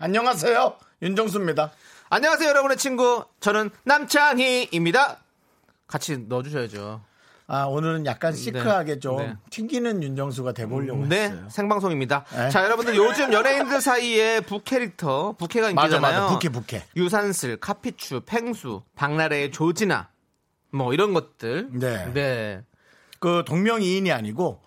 안녕하세요. 윤정수입니다. 안녕하세요, 여러분의 친구. 저는 남창희입니다. 같이 넣어주셔야죠. 아, 오늘은 약간 시크하게 좀 네. 튕기는 윤정수가 돼보려고 네, 했어요. 생방송입니다. 네. 자, 여러분들 요즘 연예인들 사이에 부캐릭터, 부캐가 맞아, 인기잖아요. 맞아. 부캐, 부캐. 유산슬, 카피추, 팽수, 박나래의 조진아, 뭐 이런 것들. 네. 네. 그 동명이인이 아니고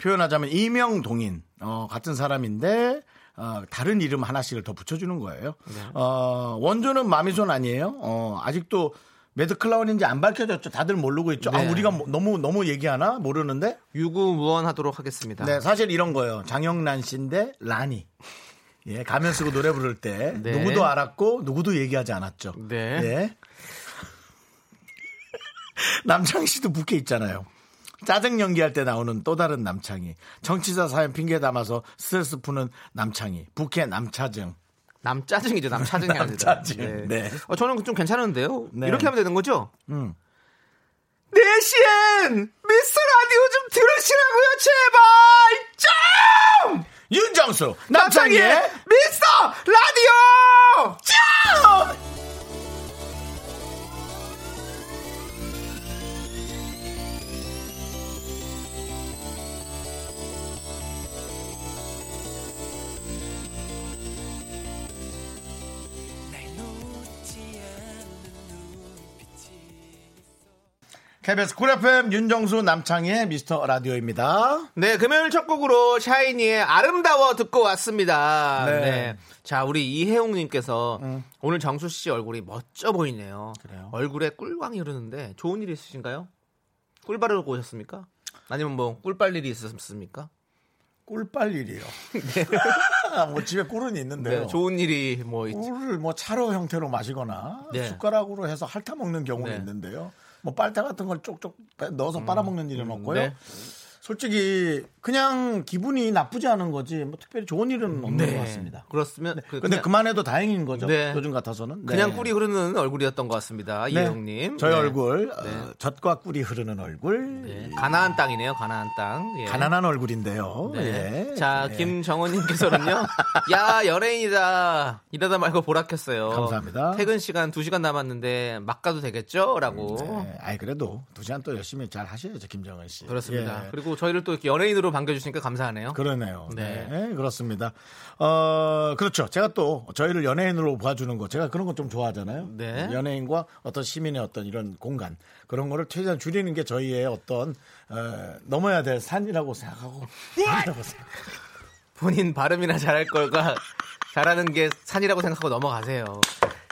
표현하자면 이명동인 어, 같은 사람인데 어, 다른 이름 하나씩을 더 붙여주는 거예요. 어, 원조는 마미손 아니에요. 어, 아직도 매드클라운인지 안 밝혀졌죠. 다들 모르고 있죠. 아, 네. 우리가 뭐- 너무 너무 얘기하나 모르는데. 유구무원하도록 하겠습니다. 네, 사실 이런 거예요. 장영란 씨인데 라니. 예, 가면 쓰고 노래 부를 때 네. 누구도 알았고 누구도 얘기하지 않았죠. 네. 예. 남창희 씨도 부캐 있잖아요. 짜증 연기할 때 나오는 또 다른 남창희. 정치자 사연 핑계 담아서 스트레스 푸는 남창희. 부캐 남차증. 남짜증이죠. 남차증이 아니라. 남짜증. 네. 어, 저는 좀 괜찮은데요. 네. 이렇게 하면 되는 거죠? 음. 4시엔 미스터 라디오 좀 들으시라고요, 제발! 좀! 윤정수 남창희의 미스터 라디오! KBS 쿨 FM 윤정수 남창희의 미스터 라디오입니다. 네, 금요일 첫 곡으로 샤이니의 아름다워 듣고 왔습니다. 네. 음. 네. 자, 우리 이혜웅님께서 오늘 정수 씨 얼굴이 멋져 보이네요. 그래요? 얼굴에 꿀광이 흐르는데 좋은 일 있으신가요? 꿀 바르고 오셨습니까? 아니면 뭐 꿀 빨 일이 있었습니까? 꿀 빨 일이요. 뭐 집에 꿀은 있는데요. 네, 좋은 일이 뭐 있... 꿀을 뭐 차로 형태로 마시거나 네. 숟가락으로 해서 핥아 먹는 경우는 네. 있는데요. 뭐 빨대 같은 걸 쪽쪽 빼- 넣어서 빨아먹는 일은 없고요. 네. 솔직히 그냥 기분이 나쁘지 않은 거지 뭐 특별히 좋은 일은 없는 것 같습니다. 그렇으면 그, 근데 그만해도 다행인 거죠. 네. 요즘 같아서는. 네. 그냥 꿀이 흐르는 얼굴이었던 것 같습니다. 네. 이혜웅님. 저희 네. 얼굴 어, 네. 젖과 꿀이 흐르는 얼굴. 네. 가나안 땅이네요. 가나안 땅. 예. 가난한 얼굴인데요. 네. 예. 자, 네. 김정원님께서는요. 야, 연예인이다. 이러다 말고 보라 켰어요. 감사합니다. 퇴근 시간 2 시간 남았는데 막 가도 되겠죠? 라고. 네. 아이 그래도 두 시간 또 열심히 잘 하셔야죠 김정은 씨. 그렇습니다. 예. 그리고 저희를 또 이렇게 연예인으로 반겨주시니까 감사하네요. 그러네요. 네. 네. 그렇습니다. 어, 그렇죠. 제가 또 저희를 연예인으로 봐주는 거, 제가 그런 거 좀 좋아하잖아요. 네. 연예인과 어떤 시민의 어떤 이런 공간, 그런 거를 최대한 줄이는 게 저희의 어떤, 어, 넘어야 될 산이라고 생각하고, 산이라고 생각- 본인 발음이나 잘할 걸까 잘하는 게 산이라고 생각하고 넘어가세요.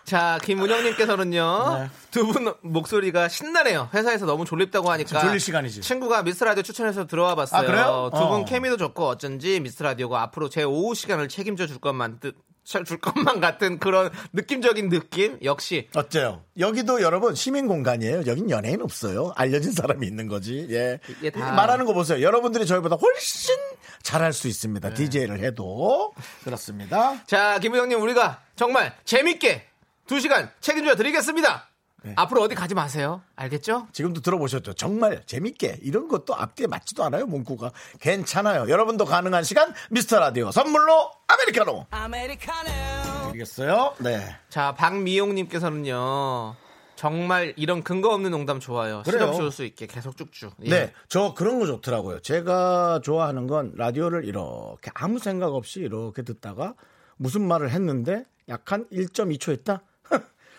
자, 김은영님께서는요. 네. 두분 목소리가 신나네요. 회사에서 너무 졸립다고 하니까. 졸릴 시간이지. 친구가 미스 라디오 추천해서 들어와 봤어요. 아, 그래요? 두분 어. 케미도 좋고 어쩐지 미스 라디오가 앞으로 제 오후 시간을 책임져 줄 것만 뜻- 줄 것만 같은 그런 느낌적인 느낌 역시 어째요? 여기도 여러분 시민 공간이에요. 여긴 연예인 없어요. 알려진 사람이 있는 거지. 예. 다- 말하는 거 보세요. 여러분들이 저희보다 훨씬 잘할 수 있습니다. 네. DJ를 해도. 그렇습니다. 자 김우영님 우리가 정말 재밌게 두 시간 책임져 드리겠습니다. 네. 앞으로 어디 가지 마세요. 알겠죠? 지금도 들어보셨죠? 정말 재밌게 이런 것도 앞뒤에 맞지도 않아요 문구가 괜찮아요 여러분도 가능한 시간 미스터 라디오 선물로 아메리카노 알겠어요? 네 자, 박미용님께서는요. 정말 이런 근거 없는 농담 좋아요. 그래요. 실업 좋을 수 있게 계속 쭉쭉. 예. 네, 저 그런 거 좋더라고요. 제가 좋아하는 건 라디오를 이렇게 아무 생각 없이 이렇게 듣다가 무슨 말을 했는데 약한 1.2초 있다?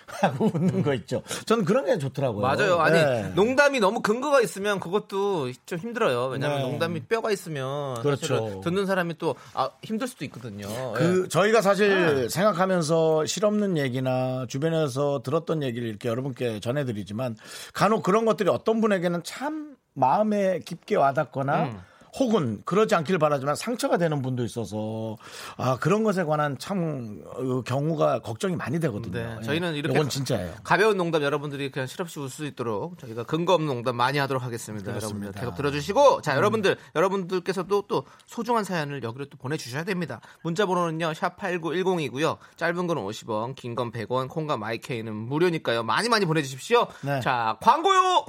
하고 웃는 거 있죠. 저는 그런 게 좋더라고요. 맞아요. 아니, 네. 농담이 너무 근거가 있으면 그것도 좀 힘들어요. 왜냐하면 네. 농담이 뼈가 있으면 그렇죠. 듣는 사람이 또 아, 힘들 수도 있거든요. 예. 그 저희가 사실 생각하면서 실없는 얘기나 주변에서 들었던 얘기를 이렇게 여러분께 전해드리지만 간혹 그런 것들이 어떤 분에게는 참 마음에 깊게 와닿거나 혹은 그러지 않길 바라지만 상처가 되는 분도 있어서 아 그런 것에 관한 참 어, 경우가 걱정이 많이 되거든요. 네, 예. 저희는 이렇게 이건 진짜예요. 가벼운 농담 여러분들이 그냥 실없이 웃을 수 있도록 저희가 근거 없는 농담 많이 하도록 하겠습니다. 그렇습니다. 여러분들 계속 들어주시고 음. 자 여러분들 여러분들께서도 또 소중한 사연을 여기로 또 보내주셔야 됩니다. 문자번호는요 샵 #8910이고요. 짧은 건 50원, 긴 건 100원, 콩과 마이케이는 무료니까요. 많이 많이 보내주십시오. 네. 자 광고요.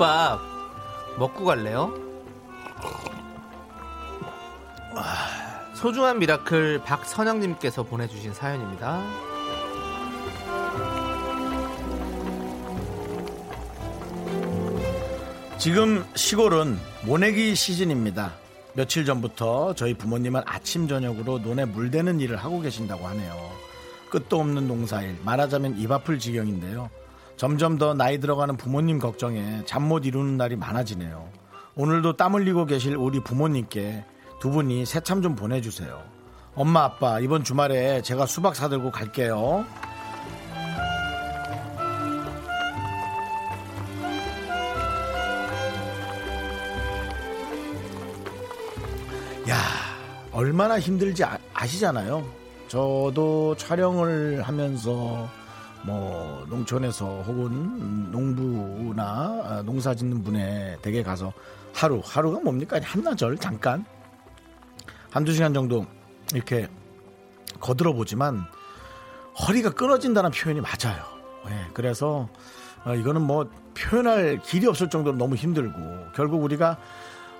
국밥 먹고 갈래요? 소중한 미라클 박선영님께서 보내주신 사연입니다. 지금 시골은 모내기 시즌입니다. 며칠 전부터 저희 부모님은 아침 저녁으로 논에 물대는 일을 하고 계신다고 하네요. 끝도 없는 농사일, 말하자면 입 아플 지경인데요. 점점 더 나이 들어가는 부모님 걱정에 잠 못 이루는 날이 많아지네요. 오늘도 땀 흘리고 계실 우리 부모님께 두 분이 새참 좀 보내주세요. 엄마 아빠 이번 주말에 제가 수박 사들고 갈게요. 야 얼마나 힘들지 아, 아시잖아요. 저도 촬영을 하면서 뭐 농촌에서 혹은 농부나 아, 농사 짓는 분의 댁에 가서 하루 하루가 뭡니까 한나절 잠깐 한두 시간 정도 이렇게 거들어 보지만 허리가 끊어진다는 표현이 맞아요. 예, 그래서 어, 이거는 뭐 표현할 길이 없을 정도로 너무 힘들고 결국 우리가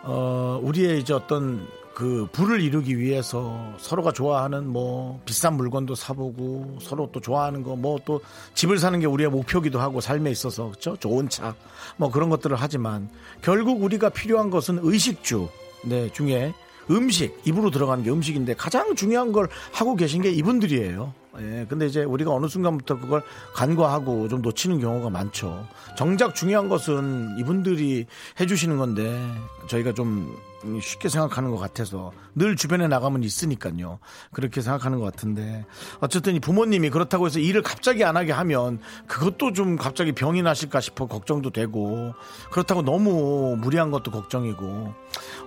어, 우리의 이제 어떤 그 부를 이루기 위해서 서로가 좋아하는 뭐 비싼 물건도 사보고 서로 또 좋아하는 거 뭐 또 집을 사는 게 우리의 목표기도 하고 삶에 있어서 그렇죠 좋은 차 뭐 그런 것들을 하지만 결국 우리가 필요한 것은 의식주 네 중에 음식 입으로 들어가는 게 음식인데 가장 중요한 걸 하고 계신 게 이분들이에요. 예, 근데 이제 우리가 어느 순간부터 그걸 간과하고 좀 놓치는 경우가 많죠. 정작 중요한 것은 이분들이 해주시는 건데 저희가 좀 쉽게 생각하는 것 같아서 늘 주변에 나가면 있으니까요. 그렇게 생각하는 것 같은데 어쨌든 이 부모님이 그렇다고 해서 일을 갑자기 안 하게 하면 그것도 좀 갑자기 병이 나실까 싶어 걱정도 되고 그렇다고 너무 무리한 것도 걱정이고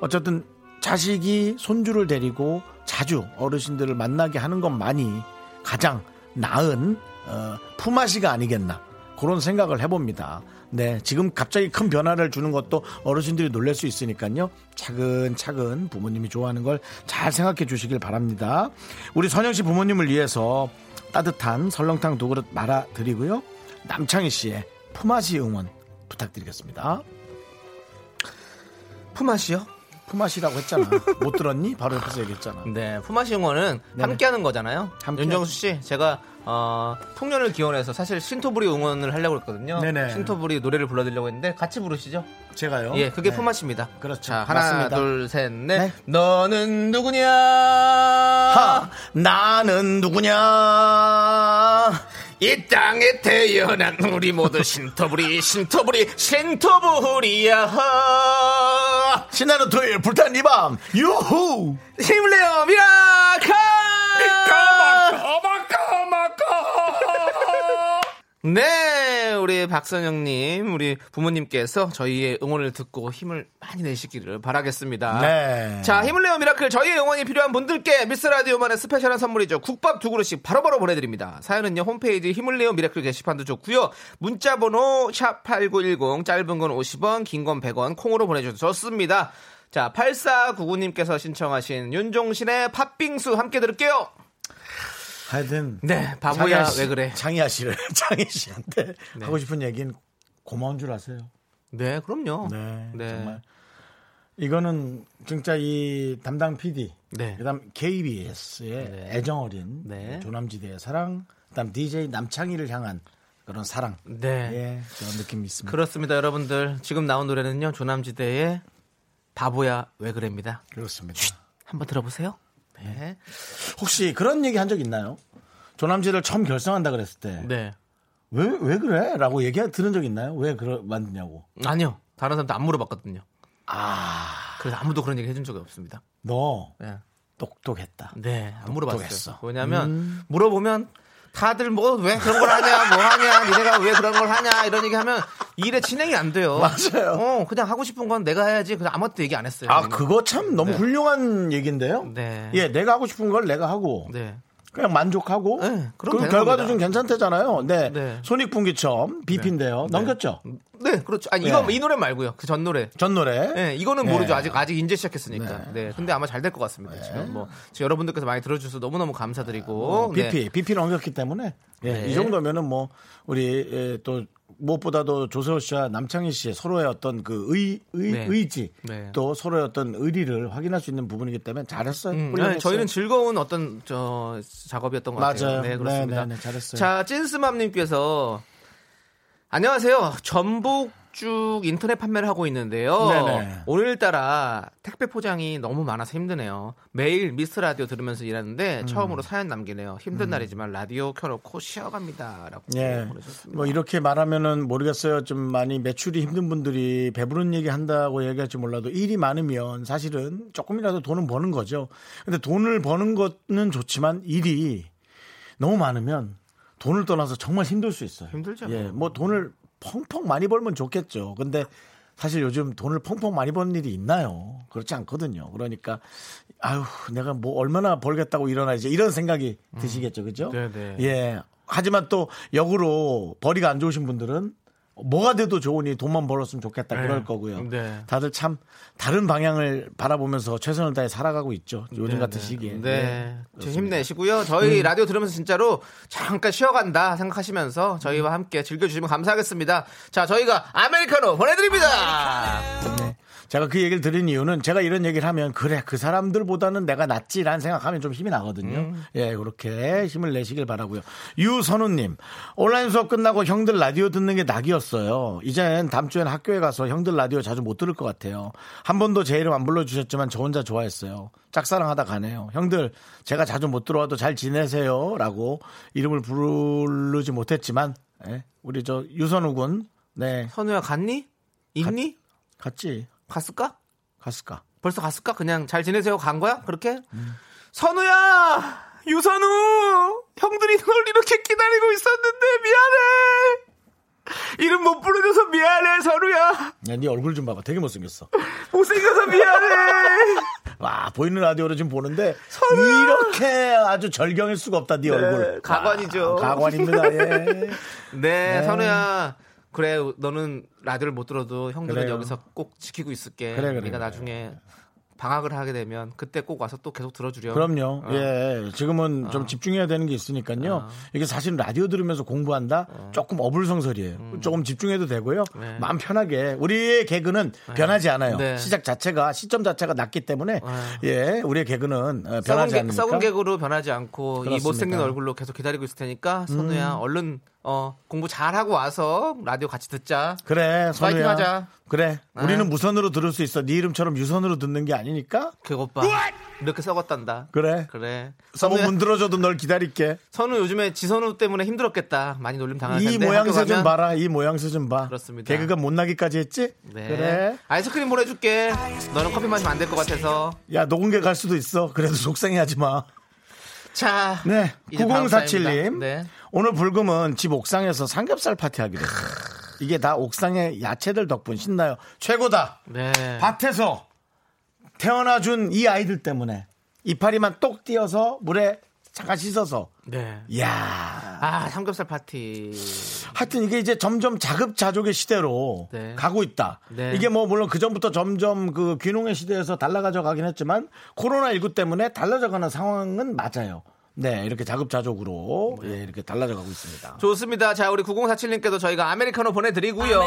어쨌든 자식이 손주를 데리고 자주 어르신들을 만나게 하는 것만이 가장 나은 어, 품앗이가 아니겠나 그런 생각을 해봅니다. 네, 지금 갑자기 큰 변화를 주는 것도 어르신들이 놀랄 수 있으니까요. 차근차근 부모님이 좋아하는 걸 잘 생각해 주시길 바랍니다. 우리 선영 씨 부모님을 위해서 따뜻한 설렁탕 두 그릇 말아 드리고요. 남창희 씨의 품앗이 응원 부탁드리겠습니다. 품앗이요? 품앗이라고 했잖아. 못 들었니? 바로 옆에서 얘기했잖아. 네, 품앗이 응원은 네네. 함께하는 거잖아요. 함께 윤정수 씨, 제가 어, 풍년을 기원해서 사실 신토부리 응원을 하려고 했거든요. 네네. 신토부리 노래를 불러드리려고 했는데 같이 부르시죠? 제가요? 예, 그게 네. 품앗입니다. 그렇죠. 자, 하나, 맞습니다. 둘, 셋, 넷. 네. 너는 누구냐? 하, 나는 누구냐? 이 땅에 태어난 우리 모두 신토불이, 신토불이, 신토불이야. 신나는 토요일 불타는 이 밤 유후! 힘을 내요, miracle! 네, 우리 박선영님, 우리 부모님께서 저희의 응원을 듣고 힘을 많이 내시기를 바라겠습니다. 네. 자, 힘을 내요 miracle 저희의 응원이 필요한 분들께 미스 라디오만의 special한 선물이죠. 국밥 두 그릇씩 바로바로 보내드립니다. 사연은요 홈페이지 힘을 내요 miracle 게시판도 좋고요. 문자번호 샵 #8910 짧은 건 50원, 긴 건 100원 콩으로 보내주셔도 좋습니다. 자, 8499님께서 신청하신 윤종신의 팥빙수 함께 들을게요. 하여튼. 네, 바보야 씨- 왜 그래? 장희아 씨를, 장희 씨한테 네. 하고 싶은 얘기는 고마운 줄 아세요? 네, 그럼요. 네. 네. 정말. 이거는 진짜 이 담당 PD, 네. 그다음 KBS의 네. 애정 어린 네. 조남지대의 사랑, 그다음 DJ 남창희를 향한 그런 사랑. 네. 예, 그런 느낌이 있습니다. 그렇습니다, 여러분들. 지금 나온 노래는요, 조남지대의 바보야 왜 그래입니다. 그렇습니다. 한번 들어보세요. 네. 혹시 그런 얘기 한 적 있나요? 조남지를 처음 결성한다 그랬을 때 네. 왜, 왜 그래? 라고 얘기 들은 적 있나요? 왜 그러, 만드냐고. 아니요. 다른 사람도 안 물어봤거든요. 아, 그래서 아무도 그런 얘기 해준 적이 없습니다. 너 네, 똑똑했다. 네, 안 똑똑했어. 물어봤어요. 왜냐하면 음. 물어보면 다들 뭐 왜 그런 걸 하냐, 뭐 하냐, 니네가 왜 그런 걸 하냐 이런 얘기 하면 일에 진행이 안 돼요. 맞아요. 어, 그냥 하고 싶은 건 내가 해야지. 그냥 아무것도 얘기 안 했어요. 아. 그거 참 너무 네. 훌륭한 얘기인데요. 네. 예, 내가 하고 싶은 걸 내가 하고 네. 그냥 만족하고 네, 그 그럼 되는 결과도. 좀 괜찮대잖아요. 네. 네. 손익분기점 BP인데요. 넘겼죠? 네, 그렇죠. 아니 이거 네. 이 노래 말고요. 그 전 노래. 전 노래. 네, 이거는 네. 모르죠. 아직 아직 인제 시작했으니까. 네. 근데 아마 잘 될 것 같습니다. 지금 뭐 지금 여러분들께서 많이 들어주셔서 너무 너무 감사드리고. 네. BP, BP 넘겼기 때문에 예, 네. 이 정도면은 뭐 우리 예, 또 무엇보다도 조세호 씨와 남창희 씨의 서로의 어떤 그 의, 의, 네. 의지 네. 또 서로의 어떤 의리를 확인할 수 있는 부분이기 때문에 잘했어요. 음. 네, 저희는 즐거운 어떤 저 작업이었던 것 같아요. 맞아요. 네, 그렇습니다. 네, 네, 네, 잘했어요. 자, 찐스맘님께서 안녕하세요. 전복 죽 인터넷 판매를 하고 있는데요. 네네. 오늘따라 택배 포장이 너무 많아서 힘드네요. 매일 미스 라디오 들으면서 일하는데 음. 처음으로 사연 남기네요. 힘든 날이지만 라디오 켜놓고 쉬어갑니다라고 예. 보내셨습니다. 뭐 이렇게 말하면은 모르겠어요. 좀 많이 매출이 힘든 분들이 배부른 얘기 한다고 얘기할지 몰라도 일이 많으면 사실은 조금이라도 돈은 버는 거죠. 근데 돈을 버는 거는 좋지만 일이 너무 많으면 돈을 떠나서 정말 힘들 수 있어요. 힘들죠. 예. 뭐 돈을 펑펑 많이 벌면 좋겠죠. 근데 사실 요즘 돈을 펑펑 많이 버는 일이 있나요? 그렇지 않거든요. 그러니까 아유, 내가 뭐 얼마나 벌겠다고 일어나지 이런 생각이 드시겠죠. 그죠? 네네. 예. 하지만 또 역으로 벌이가 안 좋으신 분들은 뭐가 돼도 좋으니 돈만 벌었으면 좋겠다 그럴 네. 거고요. 네. 다들 참 다른 방향을 바라보면서 최선을 다해 살아가고 있죠. 요즘 같은 시기에. 네. 예, 좀 힘내시고요. 저희 라디오 들으면서 진짜로 잠깐 쉬어간다 생각하시면서 저희와 함께 즐겨주시면 감사하겠습니다. 자, 저희가 아메리카노 보내드립니다. 네. 제가 그 얘기를 드린 이유는 제가 이런 얘기를 하면 그래 그 사람들보다는 내가 낫지라는 생각하면 좀 힘이 나거든요. 음. 예, 그렇게 힘을 내시길 바라고요. 유선우님 온라인 수업 끝나고 형들 라디오 듣는 게 낙이었어요. 이젠 다음 주엔 학교에 가서 형들 라디오 자주 못 들을 것 같아요. 한 번도 제 이름 안 불러주셨지만 저 혼자 좋아했어요. 짝사랑하다 가네요. 형들 제가 자주 못 들어와도 잘 지내세요라고 이름을 부르지 못했지만 예, 우리 저 유선우 군 네, 선우야 갔니? 있니? 갔지 갔을까? 갔을까? 벌써 갔을까? 그냥 잘 지내세요 간 거야? 그렇게? 선우야! 유선우! 형들이 널 이렇게 기다리고 있었는데 미안해! 이름 못 부르줘서 미안해 선우야! 야, 네 얼굴 좀 봐봐. 되게 못생겼어. 못생겨서 미안해! 와, 보이는 라디오로 지금 보는데 이렇게 아주 절경일 수가 없다. 네, 얼굴. 가관이죠. 와, 가관입니다. 예. 네, 선우야. 그래, 너는 라디오를 못 들어도 형들은 그래요. 여기서 꼭 지키고 있을게. 그래, 그래, 네가. 나중에 방학을 하게 되면 그때 꼭 와서 또 계속 들어주렴. 그럼요. 어. 예. 지금은 좀 집중해야 되는 게 있으니까요. 이게 사실 라디오 들으면서 공부한다? 조금 어불성설이에요. 조금 집중해도 되고요. 네. 마음 편하게. 우리의 개그는 변하지 않아요. 네. 시작 자체가, 시점 자체가 낮기 때문에 예. 우리의 개그는 어, 변하지 개, 않으니까. 썩은 개그로 변하지 않고 이 그렇습니다. 음. 못생긴 얼굴로 계속 기다리고 있을 테니까 선우야 얼른 어, 공부 잘하고 와서 라디오 같이 듣자. 그래. 파이팅 하자. 그래. 네. 우리는 무선으로 들을 수 있어. 네 이름처럼 유선으로 듣는 게 아니니까. 그것 봐. 이렇게 썩었단다. 그래. 그래. 서버 선우야, 문 들어줘도 널 기다릴게. 선우 요즘에 지선우 때문에 힘들었겠다. 많이 놀림 당할 텐데. 이 모양새 좀 봐라. 이 모양새 좀 봐. 그렇습니다. 개그가 못 나기까지 했지? 네. 그래. 아이스크림 보내줄게. 너는 커피 마시면 안 될 것 같아서. 야, 녹은게 갈 수도 있어. 그래도 속상해하지 마. 자. 네. 이제 다음 9047님. 사연입니다. 네. 오늘 불금은 집 옥상에서 삼겹살 파티하기로 했어요. 이게 다 옥상의 야채들 덕분 신나요. 최고다. 네. 밭에서 태어나준 이 아이들 때문에 이파리만 똑 띄어서 물에 잠깐 씻어서. 네. 이야. 아, 삼겹살 파티. 하여튼 이게 이제 점점 자급자족의 시대로 네. 가고 있다. 네. 이게 뭐 물론 그 전부터 점점 그 귀농의 시대에서 달라가져 가긴 했지만 코로나19 때문에 달라져 가는 상황은 맞아요. 네, 이렇게 자급자족으로 예, 이렇게 달라져 가고 있습니다. 좋습니다. 자, 우리 9047님께도 저희가 아메리카노 보내드리고요.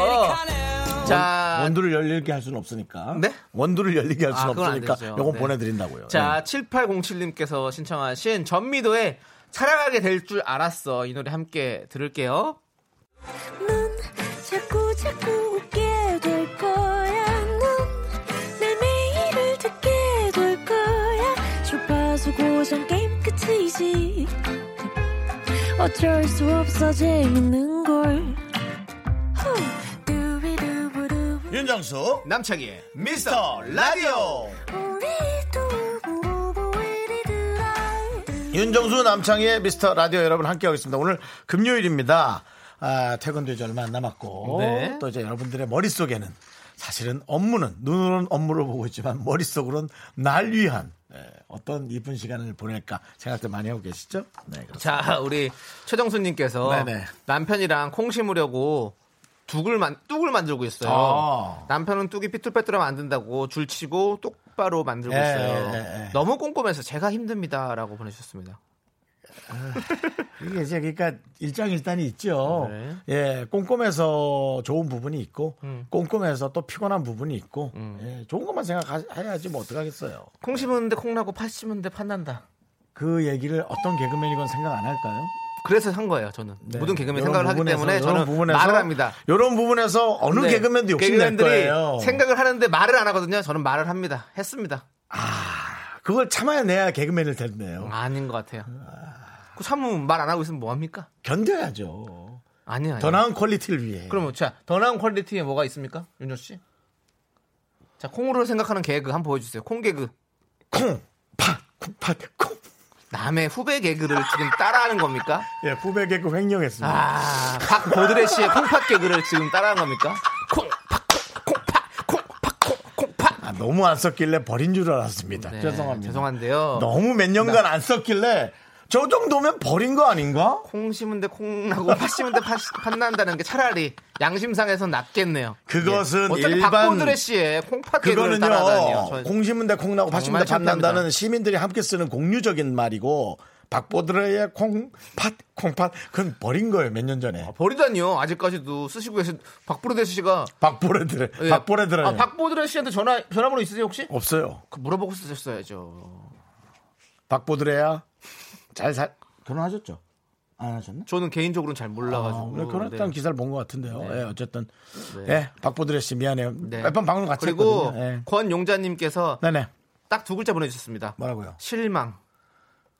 자, 원두를 열리게 할 수는 없으니까. 네? 원두를 열리게 할 아, 수는 안 없으니까. 요건 네. 보내드린다고요. 자, 네. 7807님께서 신청하신 전미도의 사랑하게 될 줄 알았어. 이 노래 함께 들을게요. 끝이지. 어쩔 수 없어 재밌는 걸. 윤정수 남창희의 미스터 라디오. 윤정수 남창희의 미스터 라디오 여러분 함께하고 있습니다. 오늘 금요일입니다. 아, 퇴근도 이제 얼마 안 남았고 네. 또 이제 여러분들의 머릿속에는 사실은 업무는 눈으로는 업무를 보고 있지만 머릿속으로는 날 위한 예, 어떤 이쁜 시간을 보낼까 생각들 많이 하고 계시죠? 네, 그렇습니다. 자, 우리 최정수님께서 네네. 남편이랑 콩 심으려고 둑을 만, 뚝을 만들고 있어요. 아. 남편은 뚝이 삐뚤빼뚤하면 안 된다고 줄치고 똑바로 만들고 예, 있어요. 예, 예. 너무 꼼꼼해서 제가 힘듭니다라고 보내주셨습니다. 이게 이제 그러니까 일장일단이 있죠. 네. 예, 꼼꼼해서 좋은 부분이 있고 음. 꼼꼼해서 또 피곤한 부분이 있고 예, 좋은 것만 생각해야지 뭐 어떡하겠어요. 콩 심었는데 콩 나고 팥 심었는데 팥 난다. 그 얘기를 어떤 개그맨이건 생각 안 할까요? 그래서 한 거예요, 저는. 네. 모든 개그맨 생각을 하기 부분에서, 때문에 요런 저는 부분에서, 말을 합니다. 이런 부분에서 어느 네. 개그맨도 욕심낼 거예요. 생각을 하는데 말을 안 하거든요. 저는 말을 합니다. 했습니다. 그걸 참아내야 개그맨일 텐데요. 아닌 것 같아요. 그 참으면 말 안 하고 있으면 뭐 합니까? 견뎌야죠. 아니요. 아니요. 더 나은 quality를 위해. 그러면 자, 더 나은 quality에 뭐가 있습니까? 윤조 씨? 자, 콩으로 생각하는 개그 한번 보여주세요. 콩 개그. 콩, 팥, 콩 팥, 콩. 남의 후배 개그를 지금 따라하는 겁니까? 예, 후배 개그 횡령했습니다. 아, 박 보드레 씨의 콩팥 개그를 지금 따라하는 겁니까? 콩, 팥, 콩, 콩팥, 콩, 팥, 콩, 콩팥. 아, 너무 안 썼길래 버린 줄 알았습니다. 네, 죄송합니다. 죄송한데요. 너무 몇 년간 안 썼길래 저 정도면 버린 거 아닌가? 콩 심은데 콩 나고 팥 심은데 팥, 팥 난다는 게 차라리 양심상에선 낫겠네요. 그것은 예. 어차피 일반- 박보드레 씨의 콩팥. 그거는요. 공 심은 데 콩 나고 팥 심은 데팥 창피합니다. 난다는 시민들이 함께 쓰는 공유적인 말이고 박보드레의 콩, 팥, 콩팥 그건 버린 거예요. 몇 년 전에. 버리다니요. 아직까지도 쓰시고 계신 박보드레 씨가 박보레드레. 예. 박보레드레. 아, 박보드레 씨한테 전화 전화번호 있으세요 혹시? 없어요. 그 물어보고 쓰셨어야죠. 박보드레야. 잘 살, 결혼하셨죠? 안 하셨나? 저는 개인적으로는 잘 아, 몰라가지고. 오늘 결혼했다는 네. 기사를 본 것 같은데요. 네. 예, 어쨌든. 네. 예, 박보드레 씨 미안해요. 네. 몇번 방송 같이 그리고 했거든요. 예. 권용자님께서 네네. 딱두 글자 보내주셨습니다. 뭐라고요? 실망.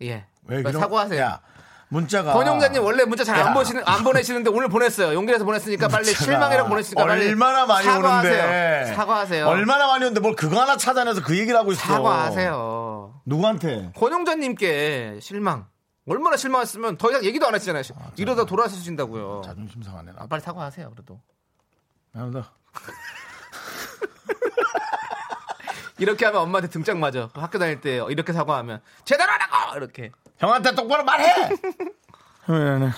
예. 왜 빨리 그런- 사과하세요. 야, 문자가 권용자님 원래 문자 잘 야. 안 보시는 안 보내시는데 오늘 보냈어요. 용기내서 보냈으니까 빨리 실망이라고 보냈으니까 빨리 얼마나 많이 사과하세요. 오는데 사과하세요. 얼마나 많이 오는데 뭘 그거 하나 찾아내서 그 얘기를 하고 있어. 사과하세요. 누구한테? 권용자님께 실망. 얼마나 실망했으면 더 이상 얘기도 안 하시잖아요. 이러다 돌아서신다고요. 자존심 상하네. 아, 빨리 사과하세요. 그래도 미안합니다. 이렇게 하면 엄마한테 등짝 맞아. 학교 다닐 때 이렇게 사과하면 제대로 하라고 이렇게. 형한테 똑바로 말해. 네, 네,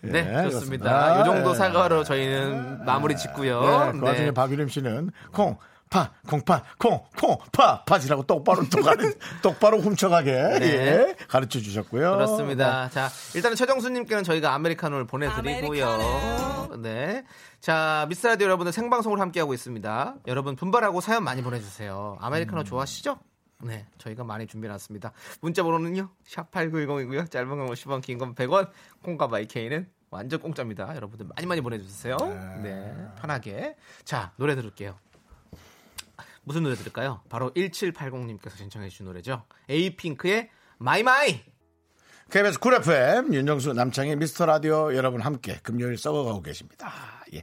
네, 좋습니다. 그렇습니다. 이 정도 네. 사과로 저희는 마무리 짓고요. 네, 그 와중에 박유림 씨는 콩, 파, 콩파, 콩, 콩, 파, 팥이라고 똑바로 또 가르, 똑바로 훔쳐가게 네. 예, 가르쳐 주셨고요. 그렇습니다. 자, 일단은 최정수님께는 저희가 아메리카노를 보내드리고요. 네. 자, 미스라디오 여러분들 생방송을 함께하고 있습니다. 여러분 분발하고 사연 많이 보내주세요. 아메리카노 좋아하시죠? 네, 저희가 많이 준비해놨습니다. 문자 번호는요, 샵8910이고요. 짧은 건 50원, 긴 건 100원, 콩과 마이케이는 완전 공짜입니다. 여러분들 많이 많이 보내주세요. 네, 편하게. 자, 노래 들을게요. 무슨 노래 들을까요? 바로 1780님께서 신청해 주신 노래죠. 에이핑크의 마이마이! KBS 쿨 FM 윤정수 남창희의 미스터 라디오 여러분 함께 금요일 썩어가고 계십니다. 예.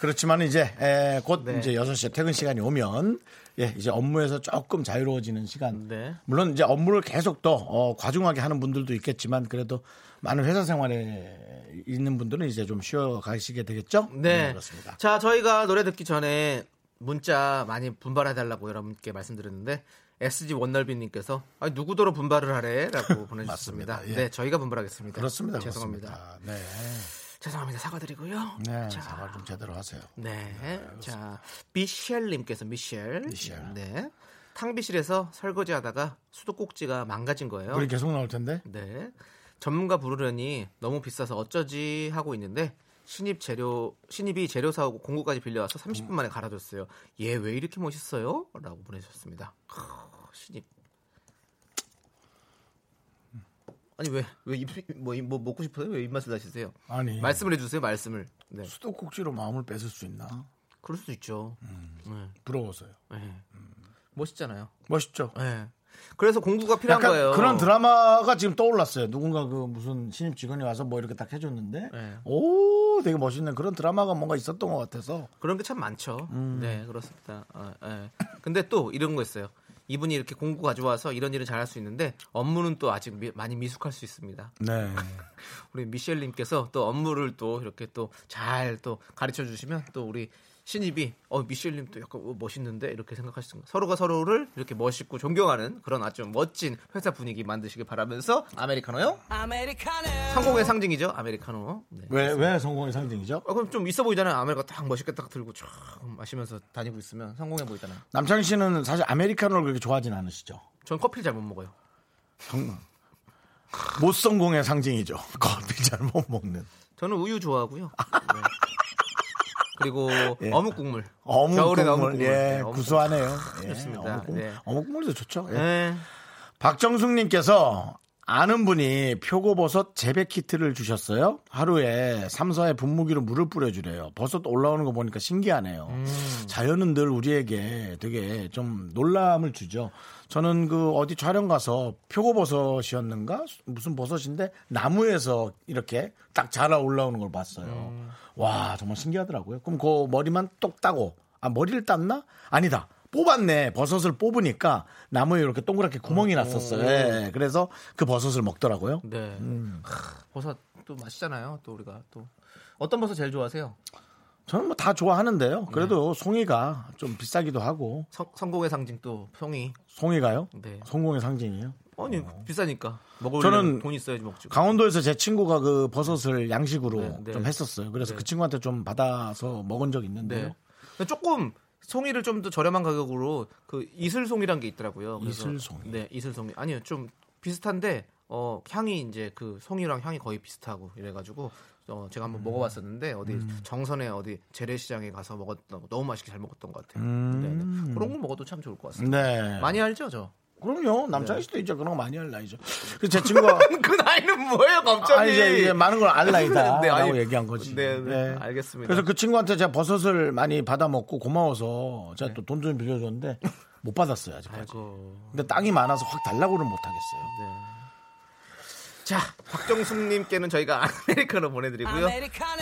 그렇지만 이제 에, 곧 네. 이제 6시에 퇴근 시간이 오면 예, 이제 업무에서 조금 자유로워지는 시간. 네. 물론 이제 업무를 계속 또 어, 과중하게 하는 분들도 있겠지만 그래도 많은 회사 생활에 있는 분들은 이제 좀 쉬어 가시게 되겠죠? 네. 그렇습니다. 자, 저희가 노래 듣기 전에 문자 많이 분발해 달라고 여러분께 말씀드렸는데 SG 원널비님께서 아니 누구더러 분발을 하래라고 보내주셨습니다. 예. 네, 저희가 분발하겠습니다. 그렇습니다. 죄송합니다. 그렇습니다. 네. 죄송합니다. 사과드리고요. 네. 자, 사과 좀 제대로 하세요. 네. 자, 미셸님께서 미셸. 미셸. 네. 탕비실에서 설거지하다가 수도꼭지가 망가진 거예요. 우리 계속 나올 텐데. 네. 전문가 부르려니 너무 비싸서 어쩌지 하고 있는데 신입 재료 신입이 재료 사오고 공구까지 빌려와서 30분 만에 갈아줬어요. 얘 왜 이렇게 멋있어요? 라고 보내주셨습니다. 크, 신입. 아니 왜왜뭐 뭐 먹고 싶어요? 왜 입맛을 다시세요? 아니. 말씀을 해주세요. 말씀을. 네. 수도꼭지로 마음을 뺏을 수 있나? 그럴 수도 있죠. 음. 네. 부러워서요. 네. 멋있잖아요. 멋있죠? 네. 그래서 공구가 필요한 약간 거예요. 그런 드라마가 지금 떠올랐어요. 누군가 그 무슨 신입 직원이 와서 뭐 이렇게 딱 해줬는데, 네. 오 오 되게 멋있는 그런 드라마가 뭔가 있었던 것 같아서 그런 게 참 많죠. 음. 네, 그렇습니다. 어, 예. 근데 또 이런 거 있어요. 이분이 이렇게 공부 가져와서 이런 일을 잘할 수 있는데 업무는 또 아직 미- 많이 미숙할 수 있습니다. 네. 우리 미셸님께서 또 업무를 또 이렇게 또 잘또 가르쳐 주시면 또 우리 신입이 어 미셸님 또 약간 어, 멋있는데 이렇게 생각하실 수 서로가 서로를 이렇게 멋있고 존경하는 그런 아주 멋진 회사 분위기 만드시길 바라면서 아메리카노요? 성공의 상징이죠 아메리카노. 네. 왜 왜 성공의 상징이죠? 어, 그럼 좀 있어 보이잖아요. 아메리카 딱 멋있게 딱 들고 쫙 마시면서 다니고 있으면 성공해 보이잖아요. 남창희 씨는 사실 아메리카노를 그렇게 좋아하진 않으시죠? 전 커피를 잘 못 먹어요. 정말 못 성공의 상징이죠. 커피 잘 못 먹는. 저는 우유 좋아하고요. 네. 그리고 예. 어묵 국물. 어묵 겨울엔 국물, 어묵 국물. 예, 네, 어묵 구수하네요. 예, 좋습니다. 어묵 국물, 네. 어묵 국물도 좋죠. 예. 네. 박정숙님께서 아는 분이 표고버섯 재배 키트를 주셨어요. 하루에 3, 4회 분무기로 물을 뿌려주래요. 버섯 올라오는 거 보니까 신기하네요. 자연은 늘 우리에게 되게 좀 놀람을 주죠. 저는 그 어디 촬영 가서 표고버섯이었는가? 무슨 버섯인데 나무에서 이렇게 딱 자라 올라오는 걸 봤어요. 와, 정말 신기하더라고요. 그럼 그 머리만 똑 따고, 아, 머리를 땄나? 아니다. 뽑았네. 버섯을 뽑으니까 나무에 이렇게 동그랗게 구멍이 났었어요. 예, 그래서 그 버섯을 먹더라고요. 네. 음. 하, 버섯 또 맛있잖아요. 또 우리가 또 어떤 버섯 제일 좋아하세요? 저는 뭐 다 좋아하는데요. 그래도 송이가 좀 비싸기도 하고 성, 성공의 상징 또 송이. 송이가요? 네. 성공의 상징이에요. 아니 비싸니까 먹을 저는 돈 있어야지 먹지. 강원도에서 제 친구가 그 버섯을 양식으로 네, 네. 좀 했었어요. 그래서 네. 그 친구한테 좀 받아서 먹은 적 있는데요. 네. 조금 송이를 좀 더 저렴한 가격으로 그 이슬송이란 게 있더라고요. 이슬송이? 네, 이슬송이. 아니요, 좀 비슷한데 어 향이 이제 그 송이랑 향이 거의 비슷하고 이래가지고 어 제가 한번 먹어봤었는데 어디 정선에 어디 재래시장에 가서 먹었던 거 너무 맛있게 잘 먹었던 것 같아요. 네, 네. 그런 거 먹어도 참 좋을 것 같습니다. 네. 많이 알죠, 저? 그럼요. 남창희 씨도 이제 그런 거 많이 할 나이죠. 그제 친구가 그 나이는 뭐예요, 갑자기? 아니 이제, 이제 많은 걸 알 나이다라고 네, 아니, 얘기한 거지. 네, 네, 알겠습니다. 그래서 그 친구한테 제가 버섯을 많이 받아 먹고 고마워서 제가 또돈 좀 빌려줬는데 못 받았어요 아직까지. 아이고. 근데 땅이 많아서 확 달라고는 못 하겠어요. 네. 자, 박정숙님께는 저희가 아메리카노 보내드리고요.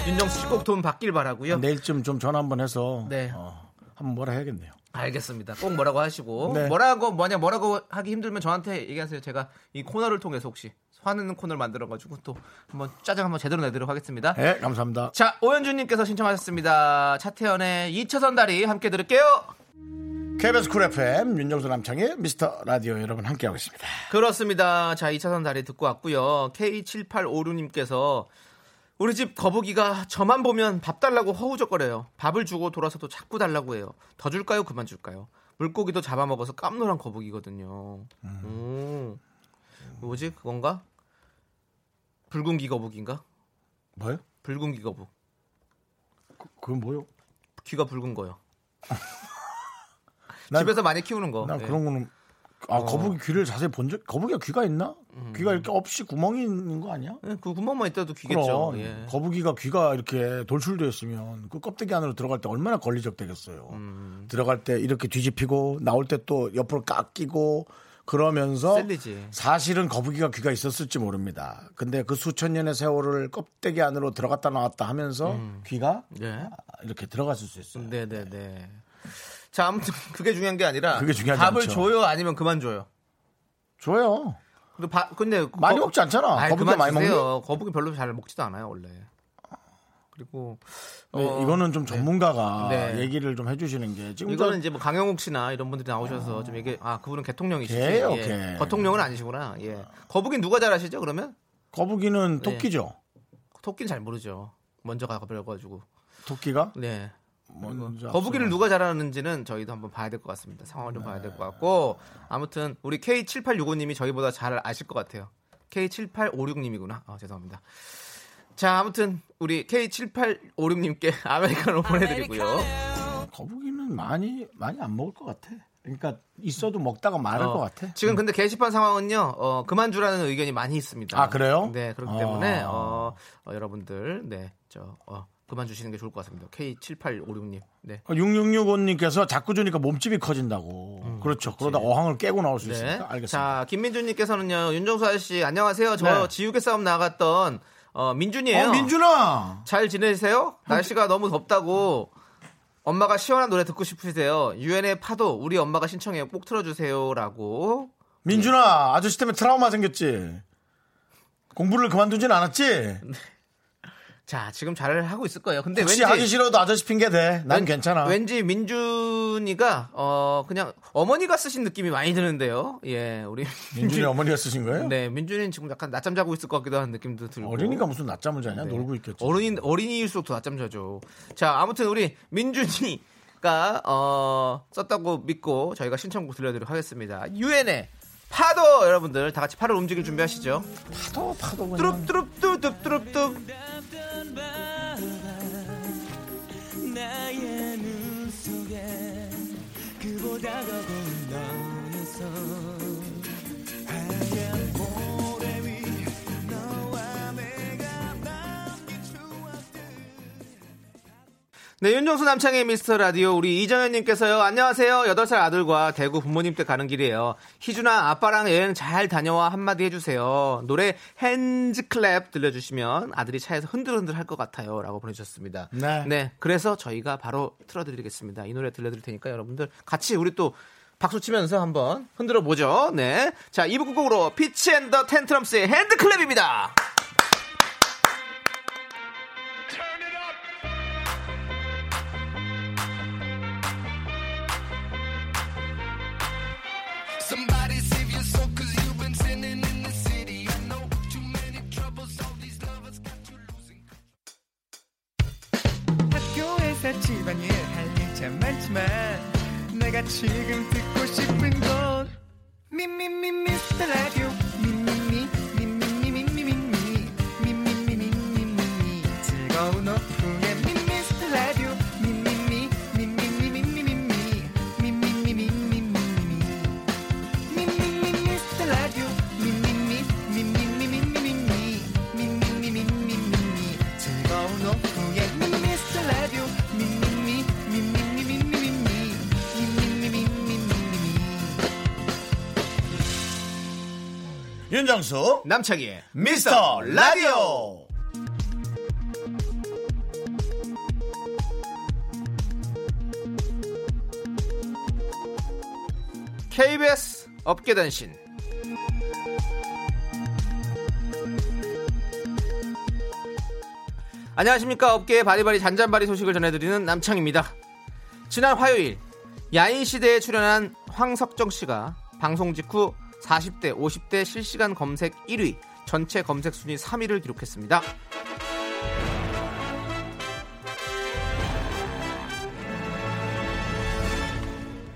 윤정수 씨 꼭 돈 받길 바라고요. 내일쯤 좀 전화 한번 해서 네. 어, 한번 뭐라 해야겠네요. 알겠습니다. 꼭 뭐라고 하시고 네. 뭐라고 뭐냐 뭐라고 하기 힘들면 저한테 얘기하세요. 제가 이 코너를 통해서 혹시 화내는 코너를 만들어가지고 또 한번 짜증 한번 제대로 내도록 하겠습니다. 네, 감사합니다. 자, 오현주님께서 신청하셨습니다. 차태현의 2차선 다리 함께 들을게요. KBS 쿨 FM 윤정수 남창희의 미스터 라디오 여러분 함께하고 있습니다. 그렇습니다. 자, 2차선 다리 듣고 왔고요. K7856님께서 우리 집 거북이가 저만 보면 밥 달라고 허우적거려요. 밥을 주고 돌아서도 자꾸 달라고 해요. 더 줄까요? 그만 줄까요? 물고기도 잡아먹어서 깜놀한 거북이거든요. 음. 뭐지? 그건가? 붉은 기 거북인가? 뭐요? 붉은 기 거북. 그건 뭐요? 귀가 붉은 거요. 난- 집에서 많이 키우는 거. 난 네. 그런 거는 아 거북이 귀를 자세히 본 적 거북이가 귀가 있나? 귀가 이렇게 없이 구멍이 있는 거 아니야? 네, 그 구멍만 있다도 귀겠죠. 예. 거북이가 귀가 이렇게 돌출되어 있으면 그 껍데기 안으로 들어갈 때 얼마나 걸리적 되겠어요. 음. 들어갈 때 이렇게 뒤집히고 나올 때 또 옆으로 깎이고 그러면서 셀리지. 사실은 거북이가 귀가 있었을지 모릅니다. 근데 그 수천 년의 세월을 껍데기 안으로 들어갔다 나왔다 하면서 귀가 네. 이렇게 들어갔을 수 있어요. 네네네. 자, 아무튼 그게 중요한 게 아니라 그게 중요하지 밥을 않죠. 줘요 아니면 그만 줘요. 줘요. 근데 밥 근데 많이 먹지 않잖아. 아이, 거북이가 그만 많이? 주세요. 거북이 별로 잘 먹지도 않아요 원래. 그리고 네, 어, 이거는 좀 전문가가 네. 얘기를 좀 해주시는 게 지금 이거는 저- 이제 뭐 강영욱 씨나 이런 분들이 나오셔서 좀 이게 아 그분은 개통령이시지. 개예요, 예. 개. 거통령은 아니시구나. 예. 거북이 누가 잘 아시죠? 그러면 거북이는 네. 토끼죠. 토끼는 잘 모르죠. 먼저 가버려가지고. 토끼가 네. 먼저 거북이를 앞서가- 누가 잘하는지는 저희도 한번 봐야 될 것 같습니다. 상황을 좀 봐야 될 것 같고 아무튼 우리 K7865님이 저희보다 잘 아실 것 같아요. K7856님이구나. 아, 죄송합니다. 자, 아무튼 우리 K7856님께 아메리카노 보내드리고요. 거북이는 많이 많이 안 먹을 것 같아. 그러니까 있어도 먹다가 마를 어, 것 같아. 지금 근데 게시판 상황은요, 어, 그만 주라는 의견이 많이 있습니다. 아, 그래요? 네, 그렇기 어. 때문에 어, 어, 여러분들, 네, 저 어, 그만 주시는 게 좋을 것 같습니다. K7856님, 네. 6665님께서 자꾸 주니까 몸집이 커진다고. 그렇죠. 그러다 어항을 깨고 나올 수 네. 있으니까 알겠습니다. 자, 김민주님께서는요, 윤정수 아저씨, 안녕하세요. 저 네. 지우개 싸움 나갔던, 어, 민준이에요. 어, 민준아. 잘 지내세요? 날씨가 너무 덥다고 엄마가 시원한 노래 듣고 싶으세요. 유엔의 파도 우리 엄마가 신청해요. 꼭 틀어주세요라고. 민준아, 아저씨 때문에 트라우마 생겼지? 공부를 그만두진 않았지? 자 지금 잘 하고 있을 거예요. 근데 왠지 하기 싫어도 아저씨 핑계 대. 난 왠- 괜찮아. 왠지 민준이가 어 그냥 어머니가 쓰신 느낌이 많이 드는데요. 예, 우리 민준이 어머니가 쓰신 거예요? 네, 민준이는 지금 약간 낮잠 자고 있을 것 같기도 한 느낌도 들고. 어린이가 무슨 낮잠을 자냐? 네. 놀고 있겠지. 어린이 어린이일수록 더 낮잠 자죠. 자, 아무튼 우리 민준이가 어 썼다고 믿고 저희가 신청곡 들려드리도록 하겠습니다. 유엔의 파도 여러분들 다 같이 팔을 움직일 준비하시죠. 파도, 파도 그냥. 뚜룹 뚜룹 뚜룹 뚜룹 뚜룹. 나의 눈 속에 그보다 더고 네, 윤정수 남창의 미스터 라디오 우리 이정현님께서요. 안녕하세요. 8살 아들과 대구 부모님 댁 가는 길이에요. 희준아 아빠랑 여행 잘 다녀와 한마디 해주세요. 노래 핸즈클랩 들려주시면 아들이 차에서 흔들흔들 할 것 같아요. 라고 보내주셨습니다. 네. 그래서 저희가 바로 틀어드리겠습니다. 이 노래 들려드릴 테니까 여러분들 같이 우리 또 박수 치면서 한번 흔들어 보죠. 네. 자, 2부 끝곡으로 피치 앤더 텐트럼스의 핸드클랩입니다. 지금 듣고 윤정수, 남창희의 미스터 라디오. KBS 업계단신. 안녕하십니까. 업계의 바리바리 잔잔바리 소식을 전해드리는 남창입니다. 지난 화요일 야인시대에 출연한 황석정 씨가 방송 직후 40대 50대 실시간 검색 1위 전체 검색 순위 3위를 기록했습니다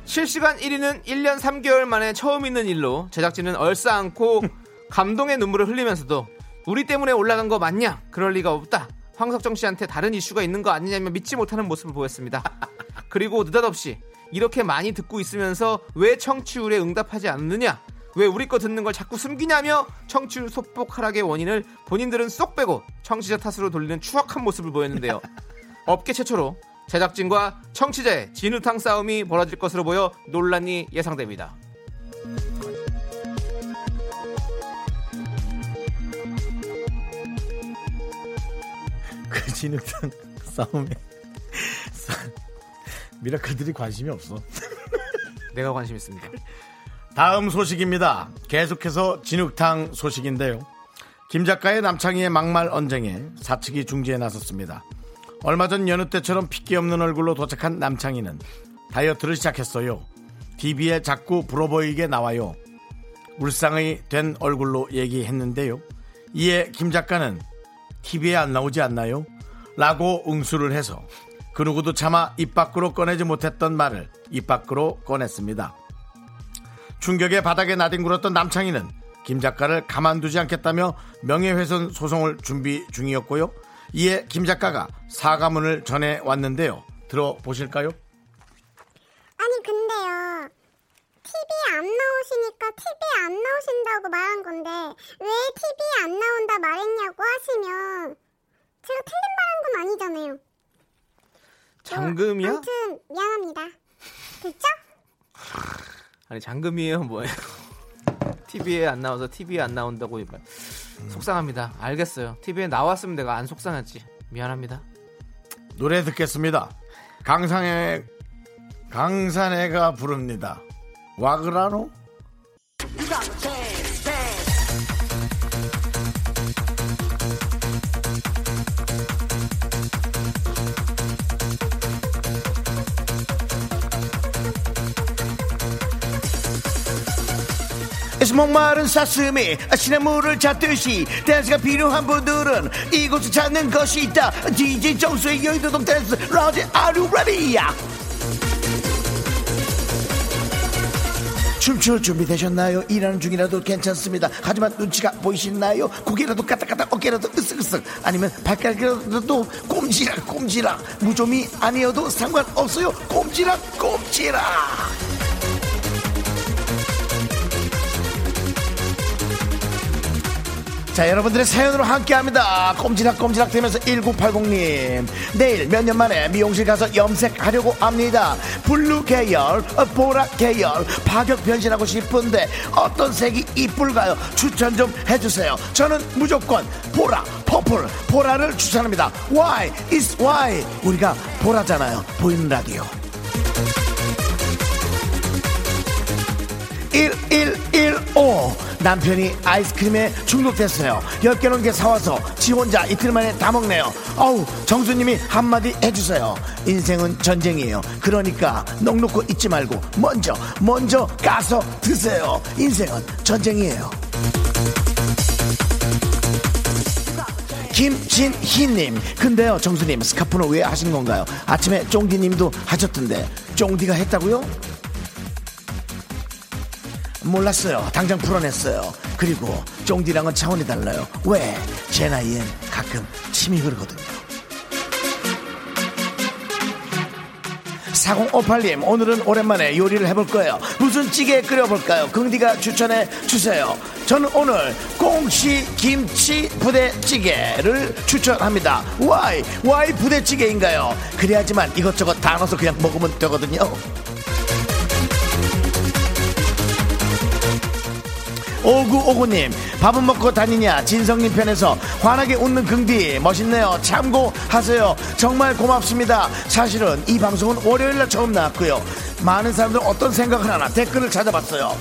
실시간 1위는 1년 3개월 만에 처음 있는 일로 제작진은 얼싸안고 감동의 눈물을 흘리면서도 우리 때문에 올라간 거 맞냐? 그럴 리가 없다. 황석정 씨한테 다른 이슈가 있는 거 아니냐며 믿지 못하는 모습을 보였습니다. 그리고 느닷없이 이렇게 많이 듣고 있으면서 왜 청취율에 응답하지 않느냐? 왜 우리 거 듣는 걸 자꾸 숨기냐며 청취율 소폭 하락의 원인을 본인들은 쏙 빼고 청취자 탓으로 돌리는 추악한 모습을 보였는데요. 업계 최초로 제작진과 청취자의 진흙탕 싸움이 벌어질 것으로 보여 논란이 예상됩니다. 그 진흙탕 싸움에 싸- 미라클들이 관심이 없어. 내가 관심 있습니다. 다음 소식입니다. 계속해서 진흙탕 소식인데요. 김 작가의 남창희의 막말 언쟁에 사측이 중지에 나섰습니다. 얼마 전 여느 때처럼 핏기 없는 얼굴로 도착한 남창희는 다이어트를 시작했어요. TV에 자꾸 불어 보이게 나와요. 울상의 된 얼굴로 얘기했는데요. 이에 김 작가는 TV에 안 나오지 않나요? 라고 응수를 해서 그 누구도 차마 입 밖으로 꺼내지 못했던 말을 입 밖으로 꺼냈습니다. 충격에 바닥에 나뒹굴었던 남창희는 김 작가를 가만두지 않겠다며 명예훼손 소송을 준비 중이었고요. 이에 김 작가가 사과문을 전해 왔는데요. 들어보실까요? 아니 근데요. TV에 안 나오시니까 TV에 안 나오신다고 말한 건데 왜 TV에 안 나온다 말했냐고 하시면 제가 틀린 말 한 건 아니잖아요. 장금이야? 아무튼 미안합니다. 됐죠? 아니 장금이에요 뭐예요? TV에 안 나와서 TV에 안 나온다고 말- 속상합니다. 알겠어요. TV에 나왔으면 내가 안 속상했지. 미안합니다. 노래 듣겠습니다. 강산의 강산해가 부릅니다. 와그라노? 목마른 사슴이 시냇물을 찾듯이 댄스가 필요한 분들은 이곳을 찾는 것이 있다 DJ 정수의 여의도동 댄스 라운지 Are you ready? 춤출 준비 되셨나요? 일하는 중이라도 괜찮습니다. 하지만 눈치가 보이시나요? 고개라도 까딱까딱 어깨라도 으쓱으쓱 아니면 발가락이라도 꼼지락 꼼지락 무좀이 아니어도 상관없어요. 꼼지락 꼼지락 자 여러분들의 사연으로 함께 합니다. 꼼지락 꼼지락 되면서 1980님. 내일 몇 년 만에 미용실 가서 염색하려고 합니다. blue 계열 어, 보라 계열 파격 변신하고 싶은데 어떤 색이 이쁠까요? 추천 좀 해주세요. 저는 무조건 보라 purple 보라를 추천합니다. Why is why? 우리가 보라잖아요. 보이는 라디오. 1115 남편이 아이스크림에 중독됐어요. 10개 넘게 사와서 지 혼자 이틀 만에 다 먹네요. 어우 정수님이 한마디 해주세요. 인생은 전쟁이에요. 그러니까 넉놓고 잊지 말고 먼저 먼저 까서 드세요. 인생은 전쟁이에요. 김진희님 근데요 정수님 스카프는 왜 하신 건가요? 아침에 쫑디님도 하셨던데 쫑디가 했다고요? 몰랐어요. 당장 풀어냈어요. 그리고 쫑디랑은 차원이 달라요. 왜? 제 나이엔 가끔 침이 흐르거든요. 4058님, 오늘은 오랜만에 요리를 해볼 거예요. 무슨 찌개 끓여볼까요? 긍디가 추천해 주세요. 저는 오늘 꽁치 김치 부대찌개를 추천합니다. Why? Why 부대찌개인가요? 그래야지만 이것저것 다 넣어서 그냥 먹으면 되거든요. 5959님 밥은 먹고 다니냐? 진성님 편에서 환하게 웃는 긍디. 멋있네요. 참고하세요. 정말 고맙습니다. 사실은 이 방송은 월요일날 처음 나왔고요. 많은 사람들 어떤 생각을 하나 댓글을 찾아봤어요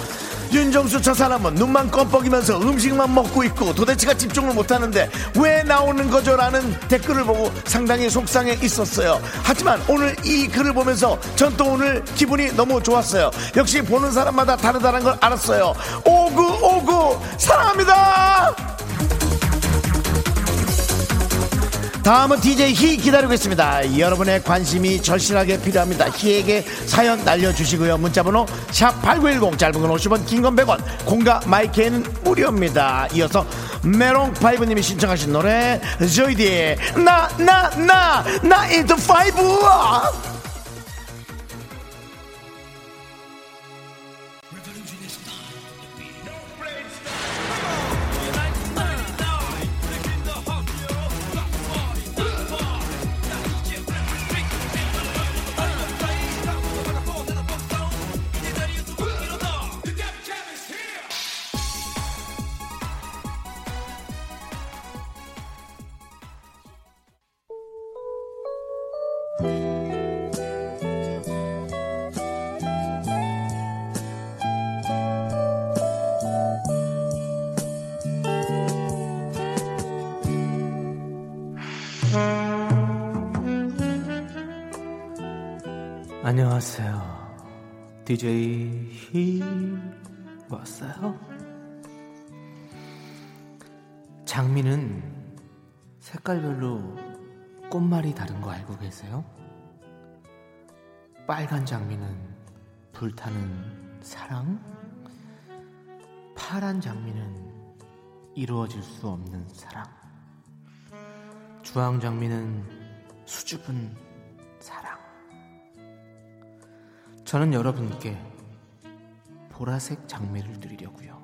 윤정수 저 사람은 눈만 껌뻑이면서 음식만 먹고 있고 도대체가 집중을 못하는데 왜 나오는 거죠? 라는 댓글을 보고 상당히 속상해 있었어요. 하지만 오늘 이 글을 보면서 전 또 오늘 기분이 너무 좋았어요. 역시 보는 사람마다 다르다는 걸 알았어요. 오구 오구 사랑합니다. 다음은 DJ 희 기다리고 있습니다. 여러분의 관심이 절실하게 필요합니다. 희에게 사연 날려주시고요. 문자번호 샵 8910 짧은 건 50원 긴 건 100원 콩과 my K는 무료입니다. 이어서 메롱파이브님이 신청하신 노래 조이디의 나 나 나 나 인트 파이브 안녕하세요. DJ 히 왔어요. 장미는 색깔별로 꽃말이 다른 거 알고 계세요? 빨간 장미는 불타는 사랑, 파란 장미는 이루어질 수 없는 사랑, 주황 장미는 수줍은 저는 여러분께 보라색 장미를 드리려고요.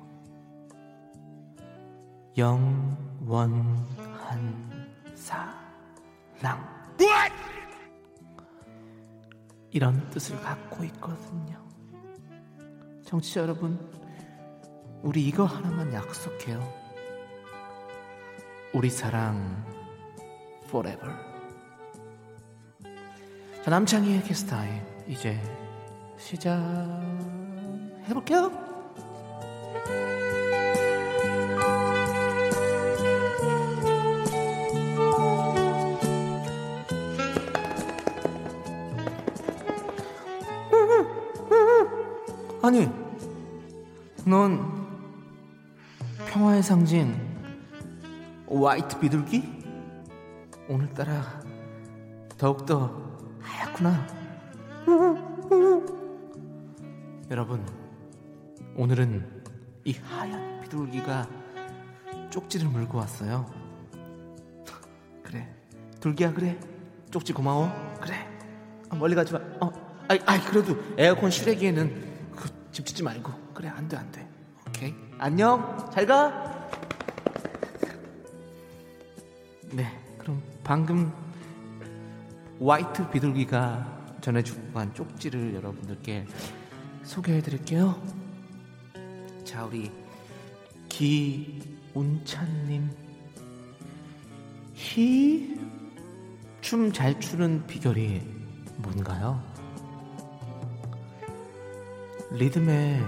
영원한 사랑. 이런 뜻을 갖고 있거든요. 정치자 여러분, 우리 이거 하나만 약속해요. 우리 사랑 forever. 자, 남창희의 키스타임 이제 시작해볼게요. 아니, 넌 평화의 상징 화이트 비둘기? 오늘따라 더욱더 하얗구나. 여러분, 오늘은 이 하얀 비둘기가 쪽지를 물고 왔어요. 그래, 둘기야 그래. 쪽지 고마워. 그래. 아, 멀리 가지 마. 어, 아이, 아이 그래도 에어컨 실외기에는 그집 짓지 말고. 그래, 안 돼, 안 돼. 오케이. 안녕. 잘 가. 네, 그럼 방금 화이트 비둘기가 전해주고 간 쪽지를 여러분들께 소개해드릴게요. 자, 우리 기운찬님, 히, 춤 잘 추는 비결이 뭔가요? 리듬에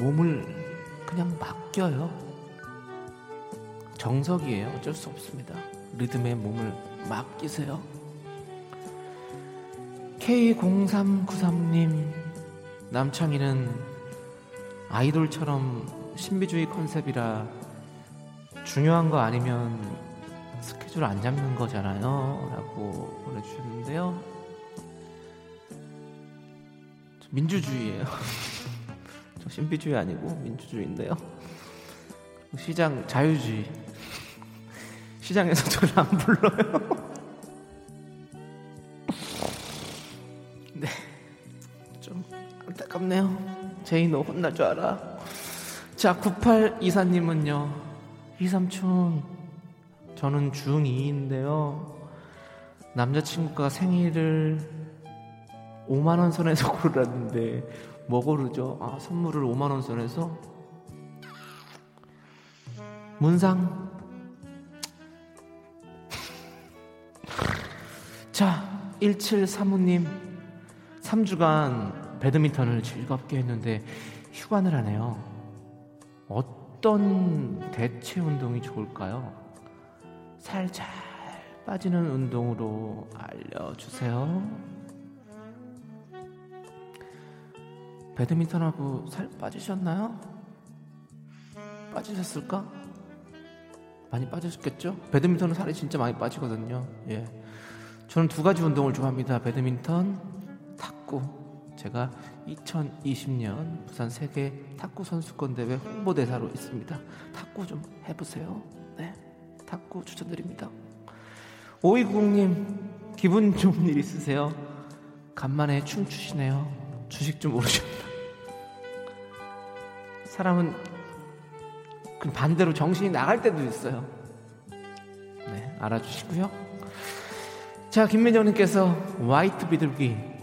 몸을 그냥 맡겨요. 정석이에요. 어쩔 수 없습니다. 리듬에 몸을 맡기세요. K0393님, 남창희는 아이돌처럼 신비주의 컨셉이라 중요한 거 아니면 스케줄 안 잡는 거잖아요. 라고 보내주셨는데요. 저 민주주의예요. 저 신비주의 아니고 민주주의인데요. 시장 자유주의. 시장에서 저를 안 불러요. 제이 너 혼날 줄 알아. 자, 9824님은요. 이삼촌, 저는 중2인데요. 남자친구가 생일을 5만원 선에서 고르라는데, 뭐 고르죠? 아, 선물을 5만원 선에서? 문상. 자, 1735님. 3주간 배드민턴을 즐겁게 했는데 휴관을 하네요. 어떤 대체 운동이 좋을까요? 살 잘 빠지는 운동으로 알려주세요. 배드민턴하고 살 빠지셨나요? 빠지셨을까? 많이 빠지셨겠죠? 배드민턴은 살이 진짜 많이 빠지거든요. 예. 저는 두 가지 운동을 좋아합니다. 배드민턴, 탁구. 제가 2020년 부산 세계 탁구 선수권 대회 홍보대사로 있습니다. 탁구 좀 해보세요. 네, 탁구 추천드립니다. 오이구공님 기분 좋은 일 있으세요? 간만에 춤 추시네요. 주식 좀 오르셨나? 사람은 그 반대로 정신이 나갈 때도 있어요. 네, 알아주시고요. 자, 김민정님께서 white 비둘기.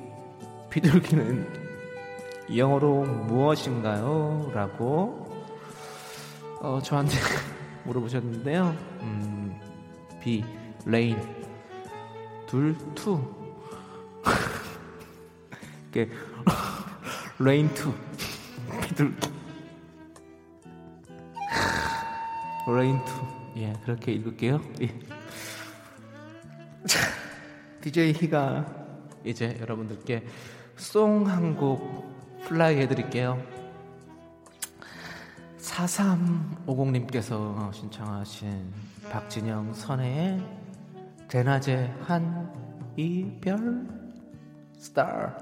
비둘기는 영어로 무엇인가요? 라고 어, 저한테 물어보셨는데요. 음, 비, rain, 둘, two. 이게 rain two. 비둘기. rain two. 예, 그렇게 읽을게요. 예. DJ 희가 이제 여러분들께 song 한 곡 플라이 해드릴게요. 4350님께서 신청하신 박진영 선예의 대낮의 한 이별 스타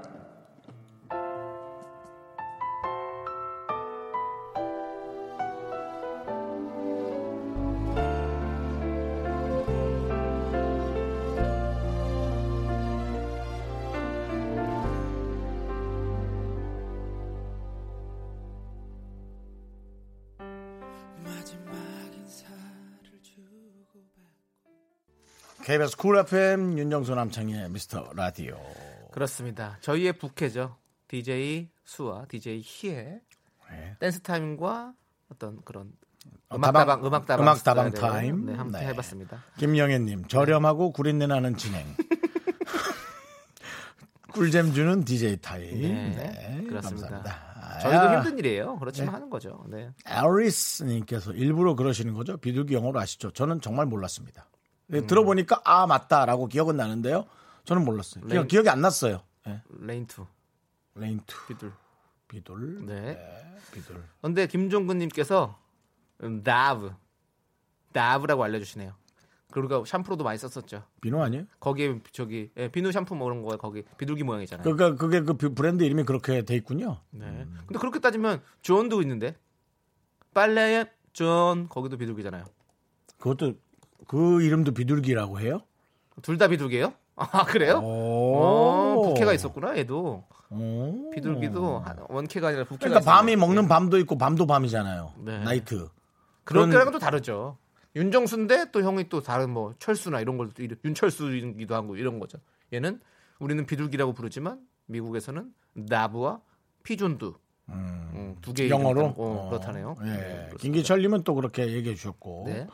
KBS 쿨 FM 윤정수 남창희의 미스터 라디오. 그렇습니다. 저희의 부캐죠. DJ 수와 DJ 희의 네. 댄스 타임과 어떤 그런 어, 음악 다방- 다방 음악 다방 음악 다방 스타일의, 타임. 네, 한번 네. 해봤습니다. 김영애님 저렴하고 구린내 나는 진행. 꿀잼 주는 DJ 타임. 네, 네, 그렇습니다. 감사합니다. 저희도 아, 힘든 일이에요. 그렇지만 하는 거죠. 네. 에리스님께서 일부러 그러시는 거죠? 비둘기 영어로 아시죠? 저는 정말 몰랐습니다. 네, 음. 들어보니까 아 맞다라고 기억은 나는데요. 저는 몰랐어요. rain- 기억이 안 났어요. 네. rain two rain two 비둘. 비둘 네. 네, 비둘. 근데 김종근님께서 음, dove dove라고 알려주시네요. 그리고 샴푸로도 많이 썼었죠. 비누 아니에요? 거기에 저기 예, 비누 샴푸 뭐 그런 거에 거기 비둘기 모양이잖아요. 그러니까 그게 그 비- 브랜드 이름이 그렇게 돼 있군요. 네. 근데 그렇게 따지면 존도 있는데 빨래 피존 거기도 비둘기잖아요. 그것도 그 이름도 비둘기라고 해요? 둘 다 비둘기예요? 아 그래요? 어, 부캐가 있었구나 얘도 오. 비둘기도 한- 원캐가 아니라 부캐가 그러니까 밤이 있었네. 먹는 밤도 있고 밤도 밤이잖아요. 네. night. 그런 거랑은 또 다르죠. 윤정수인데 또 형이 또 다른 뭐 철수나 이런 걸또 이름- 윤철수이기도 하고 이런 거죠. 얘는 우리는 비둘기라고 부르지만 미국에서는 나부와 pigeon도 음, 두개 영어로 어, 어, 그렇다네요. 예. 네. 김기철님은 또 그렇게 얘기해 주셨고. 네.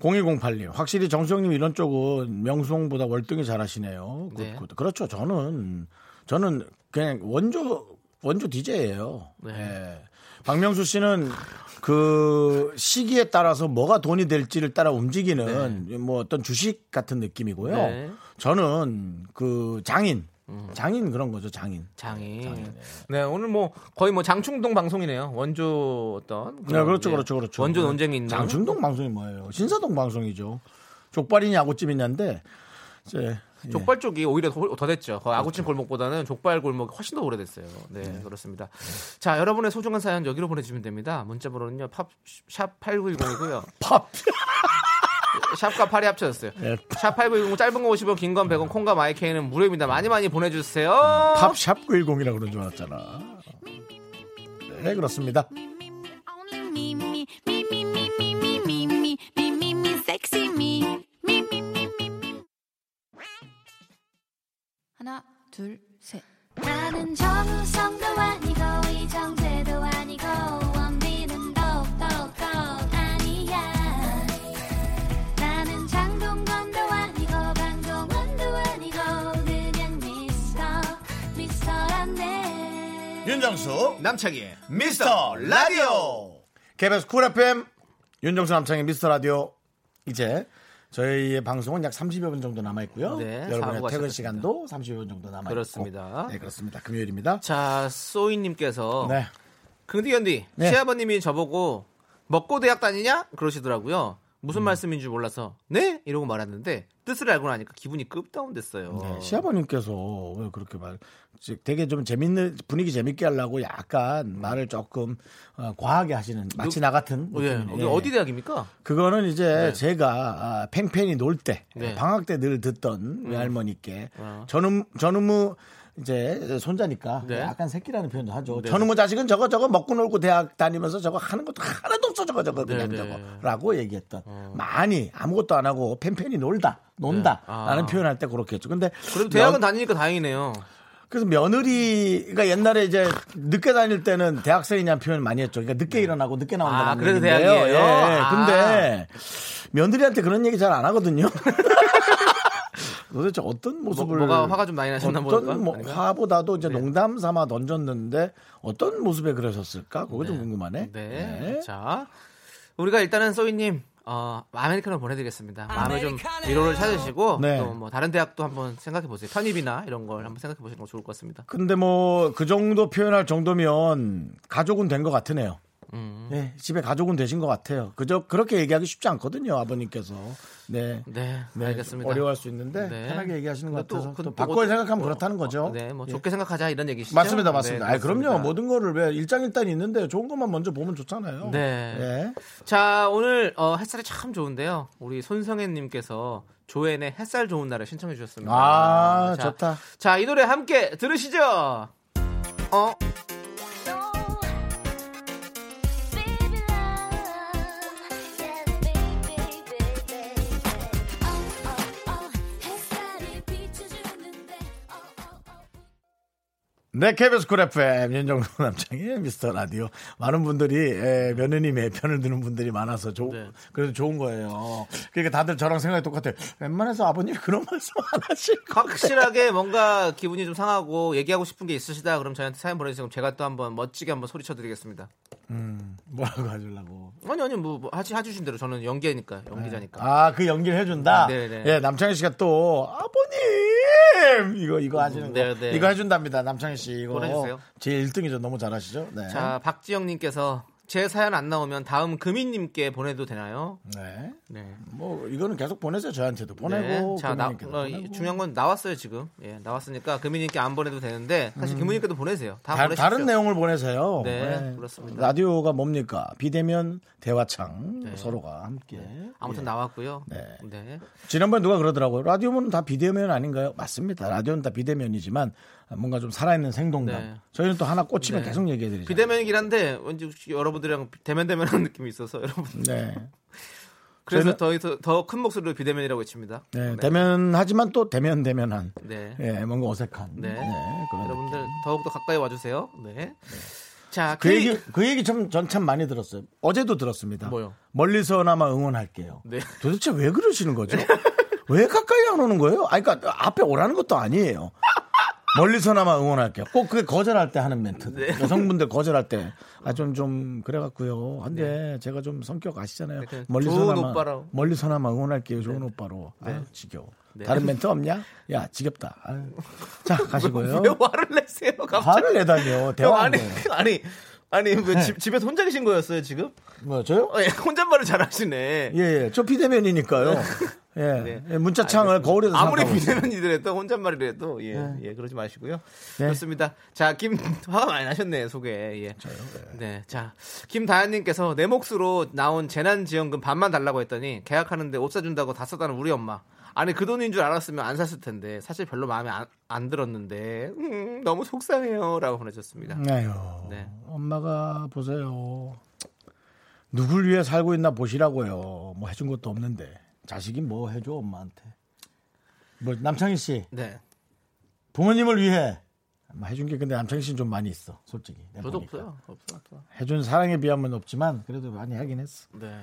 0208님 확실히 정수영님 이런 쪽은 명수홍보다 월등히 잘하시네요. good, 네. good. 그렇죠. 저는 저는 그냥 원조 원조 DJ예요. 네. 예. 박명수 씨는 그 시기에 따라서 뭐가 돈이 될지를 따라 움직이는 뭐 어떤 주식 같은 느낌이고요. 네. 저는 그 장인 장인 그런 거죠. 장인. 장인. 네 오늘 뭐 거의 뭐 장충동 방송이네요. 원조 어떤 네, 그렇죠, 예, 그렇죠, 그렇죠. 원조 논쟁이 있는 장충동 방송이 뭐예요? 신사동 방송이죠. 족발이냐 아구찜이냐인데 이제 예. 족발 쪽이 오히려 더, 더 됐죠. 거의 아구찜 골목보다는 족발 골목이 훨씬 더 오래됐어요. 네, 그렇습니다. 자, 여러분의 소중한 사연 여기로 보내주시면 됩니다. 문자번호는요, 팝, 샵 8910이고요. 팝. 샵과 팔이 합쳐졌어요. 네. 샵8910 짧은 거 50원, 긴 건 100원, 콩과 마이케이는 무료입니다. 많이 많이 보내주세요. 팝샵 910이라고 그런 줄 알았잖아. 네, 그렇습니다. 하나, 둘, 셋. 나는 정우성도 아니고 이정재 윤정수 남창희의 미스터 라디오. KBS 쿨 FM 윤정수 남창희의 미스터 라디오 이제 저희의 방송은 약 30여 분 정도 남아 있고요. 네, 여러분의 퇴근. 시간도 30여 분 정도 남아 그렇습니다. 있고. 네, 그렇습니다. 금요일입니다. 자, 소희 님께서 네. 긍디 견디 네. 시아버님이 저보고 먹고 대학 다니냐 그러시더라고요. 무슨 말씀인 줄 몰라서 네 이러고 말았는데 뜻을 알고 나니까 기분이 급다운됐어요. 네, 시아버님께서 왜 그렇게 말, 즉 되게 좀 재밌는 분위기 재밌게 하려고 약간 말을 조금 어, 과하게 하시는 마치 나 같은. 어, 예. 여기 어디 대학입니까? 그거는 이제 네. 제가 아, 팽팽히 놀 때, 네. 방학 때 늘 듣던 외할머니께 어. 전음 전우무 이제 손자니까 네. 약간 새끼라는 표현도 하죠. 네. 전우무 자식은 저거 저거 먹고 놀고 대학 다니면서 저거 하는 것도 하나도 없어 저거 저거 그냥 네, 네. 저거라고 얘기했던 많이 아무것도 안 하고 팽팽히 놀다 논다라는 아. 표현할 때 그렇게 했죠. 근데 그래도 대학은 면- 다니니까 다행이네요. 그래서 며느리가 옛날에 이제 늦게 다닐 때는 대학생이냐는 표현 많이 했죠. 그러니까 늦게 일어나고 늦게 나온다는 아, 그래서 얘기인데요. 대학이에요? 예. 아. 근데 며느리한테 그런 얘기 잘 안 하거든요. 도대체 어떤 모습을 뭐, 가 화가 좀 많이 나셨나 어떤 보니까. 뭐? 화보다도 이제 네. 농담 삼아 던졌는데 어떤 모습에 그러셨을까? 그거 좀 궁금하네. 네. 자, 우리가 일단은 소희님 어, 아메리카노 보내드리겠습니다. 마음에 좀 위로를 찾으시고 네. 또뭐 다른 대학도 한번 생각해 보세요. 편입이나 이런 걸 한번 생각해 보시는 거 좋을 것 같습니다. 근데 뭐 그 정도 표현할 정도면 가족은 된 것 같으네요. 음. 네, 집에 가족은 되신 것 같아요. 그저 그렇게 얘기하기 쉽지 않거든요, 아버님께서. 네. 네, 네, 알겠습니다. 어려워할 수 있는데 네. 편하게 얘기하시는 것 같아서 그- 또또 바꿔 어- 생각하면 어, 그렇다는 거죠. 어, 네, 뭐 예. 좋게 생각하자 이런 얘기시죠? 맞습니다, 맞습니다. 네, 아, 그럼요. 모든 거를 왜 일장일단이 있는데 좋은 것만 먼저 보면 좋잖아요. 네. 예. 자, 오늘 어, 햇살이 참 좋은데요. 우리 손성혜님께서 조앤의 햇살 좋은 날을 신청해 주셨습니다. 아, 자, 좋다. 자, 이 노래 함께 들으시죠. 어, 네, KBS 쿨 FM 윤정수 남창희의 미스터 라디오. 많은 분들이 에, 며느님의 편을 드는 분들이 많아서 조, 네. 그래도 좋은 거예요. 그러니까 다들 저랑 생각이 똑같아요. 웬만해서 아버님이 그런 말씀 안 하실 거. 확실하게 뭔가 기분이 좀 상하고 얘기하고 싶은 게 있으시다 그럼 저희한테 사연 보내주시면 제가 또 한번 멋지게 한번 소리쳐 드리겠습니다. 뭐라고 하실라고. 아니 아니 뭐, 뭐 하시 해주신 대로 저는 연기니까 연기자니까. 아, 그 연기를 해준다? 네, 네. 예, 남창희 씨가 또, 아버님! 이거, 이거 하시는 거. 네, 네. 이거 해준답니다, 남창희 씨. 이거. 제 1등이죠. 너무 잘하시죠? 네. 자 박지영님께서 제 사연 안 나오면 다음 금희님께 보내도 되나요? 네. 네. 뭐, 이거는 계속 보내세요. 저한테도 보내고. 네. 자, 나, 어. 중요한 건 나왔어요 지금. 예, 나왔으니까 금희님께 안 보내도 되는데 사실 금희님께도 보내세요. 다, 다. 다른 내용을 보내세요. 네, 그렇습니다. 라디오가 뭡니까? 비대면 대화창 네. 서로가 함께. 아무튼 예. 나왔고요. 네. 네. 지난번에 누가 그러더라고요. 라디오는 다 비대면 아닌가요? 맞습니다. 라디오는 다 비대면이지만 뭔가 좀 살아있는 생동감. 네. 저희는 또 하나 꽂히면 네. 계속 얘기해드리죠. 비대면이긴 한데 왠지 여러분들이랑 대면 대면하는 느낌이 있어서 여러분. 네. 그래서 저희는- 더큰 목소리로 비대면이라고 외칩니다. 네. 대면하지만 또 대면 대면한. 네. 예, 뭔가 어색한. 네. 그런 여러분들 더욱 더 가까이 와주세요. 네. 자, 그 K- 얘기 그 얘기 참 전 참 많이 들었어요. 어제도 들었습니다. 뭐요? 멀리서나마 응원할게요. 네. 도대체 왜 그러시는 거죠? 왜 가까이 안 오는 거예요? 아니 그러니까 앞에 오라는 것도 아니에요. 멀리서나마 응원할게요. 꼭 그게 거절할 때 하는 멘트. 네. 여성분들 거절할 때. 아, 좀, 좀, 그래갖고요. 근데 제가 좀 성격 아시잖아요. 네, 멀리서나마. 멀리서나마 응원할게요. 좋은 오빠로. 아 지겨워. 네. 다른 멘트 없냐? 야, 지겹다. 아유. 자, 가시고요. 왜 화를 내세요? 갑자기. 화를 내다니요. 형, 대화 아니, 아니, 아니, 왜 집, 집에서 혼자 계신 거였어요, 지금? 뭐, 저요? 어, 예, 혼잣말을 잘 하시네. 예, 예. 저 비대면이니까요. 예. 네. 예, 문자창을 거울에서 아무리. 비대면이더라도 혼잣말이라도 예, 예 그러지 마시고요. 네. 좋습니다. 자, 김 화가 많이 나셨네 소개. 예. 네. 자, 김다현님께서 내 몫으로 나온 재난지원금 반만 달라고 했더니 계약하는데 옷 사준다고 다 썼다는 우리 엄마. 아니 그 돈인 줄 알았으면 안 샀을 텐데 사실 별로 마음에 안, 안 들었는데 음, 너무 속상해요라고 보내셨습니다. 아유, 네. 엄마가 보세요. 누굴 위해 살고 있나 보시라고요. 뭐 해준 것도 없는데 자식이 뭐 해줘 엄마한테. 뭐 남창희 씨 네. 부모님을 위해 뭐 해준 게 근데 남창희 씨는 좀 많이 있어 솔직히. 저도 보니까. 없어요. 없어. 없어. 해준 사랑에 비하면 없지만 그래도 많이 하긴 했어. 네.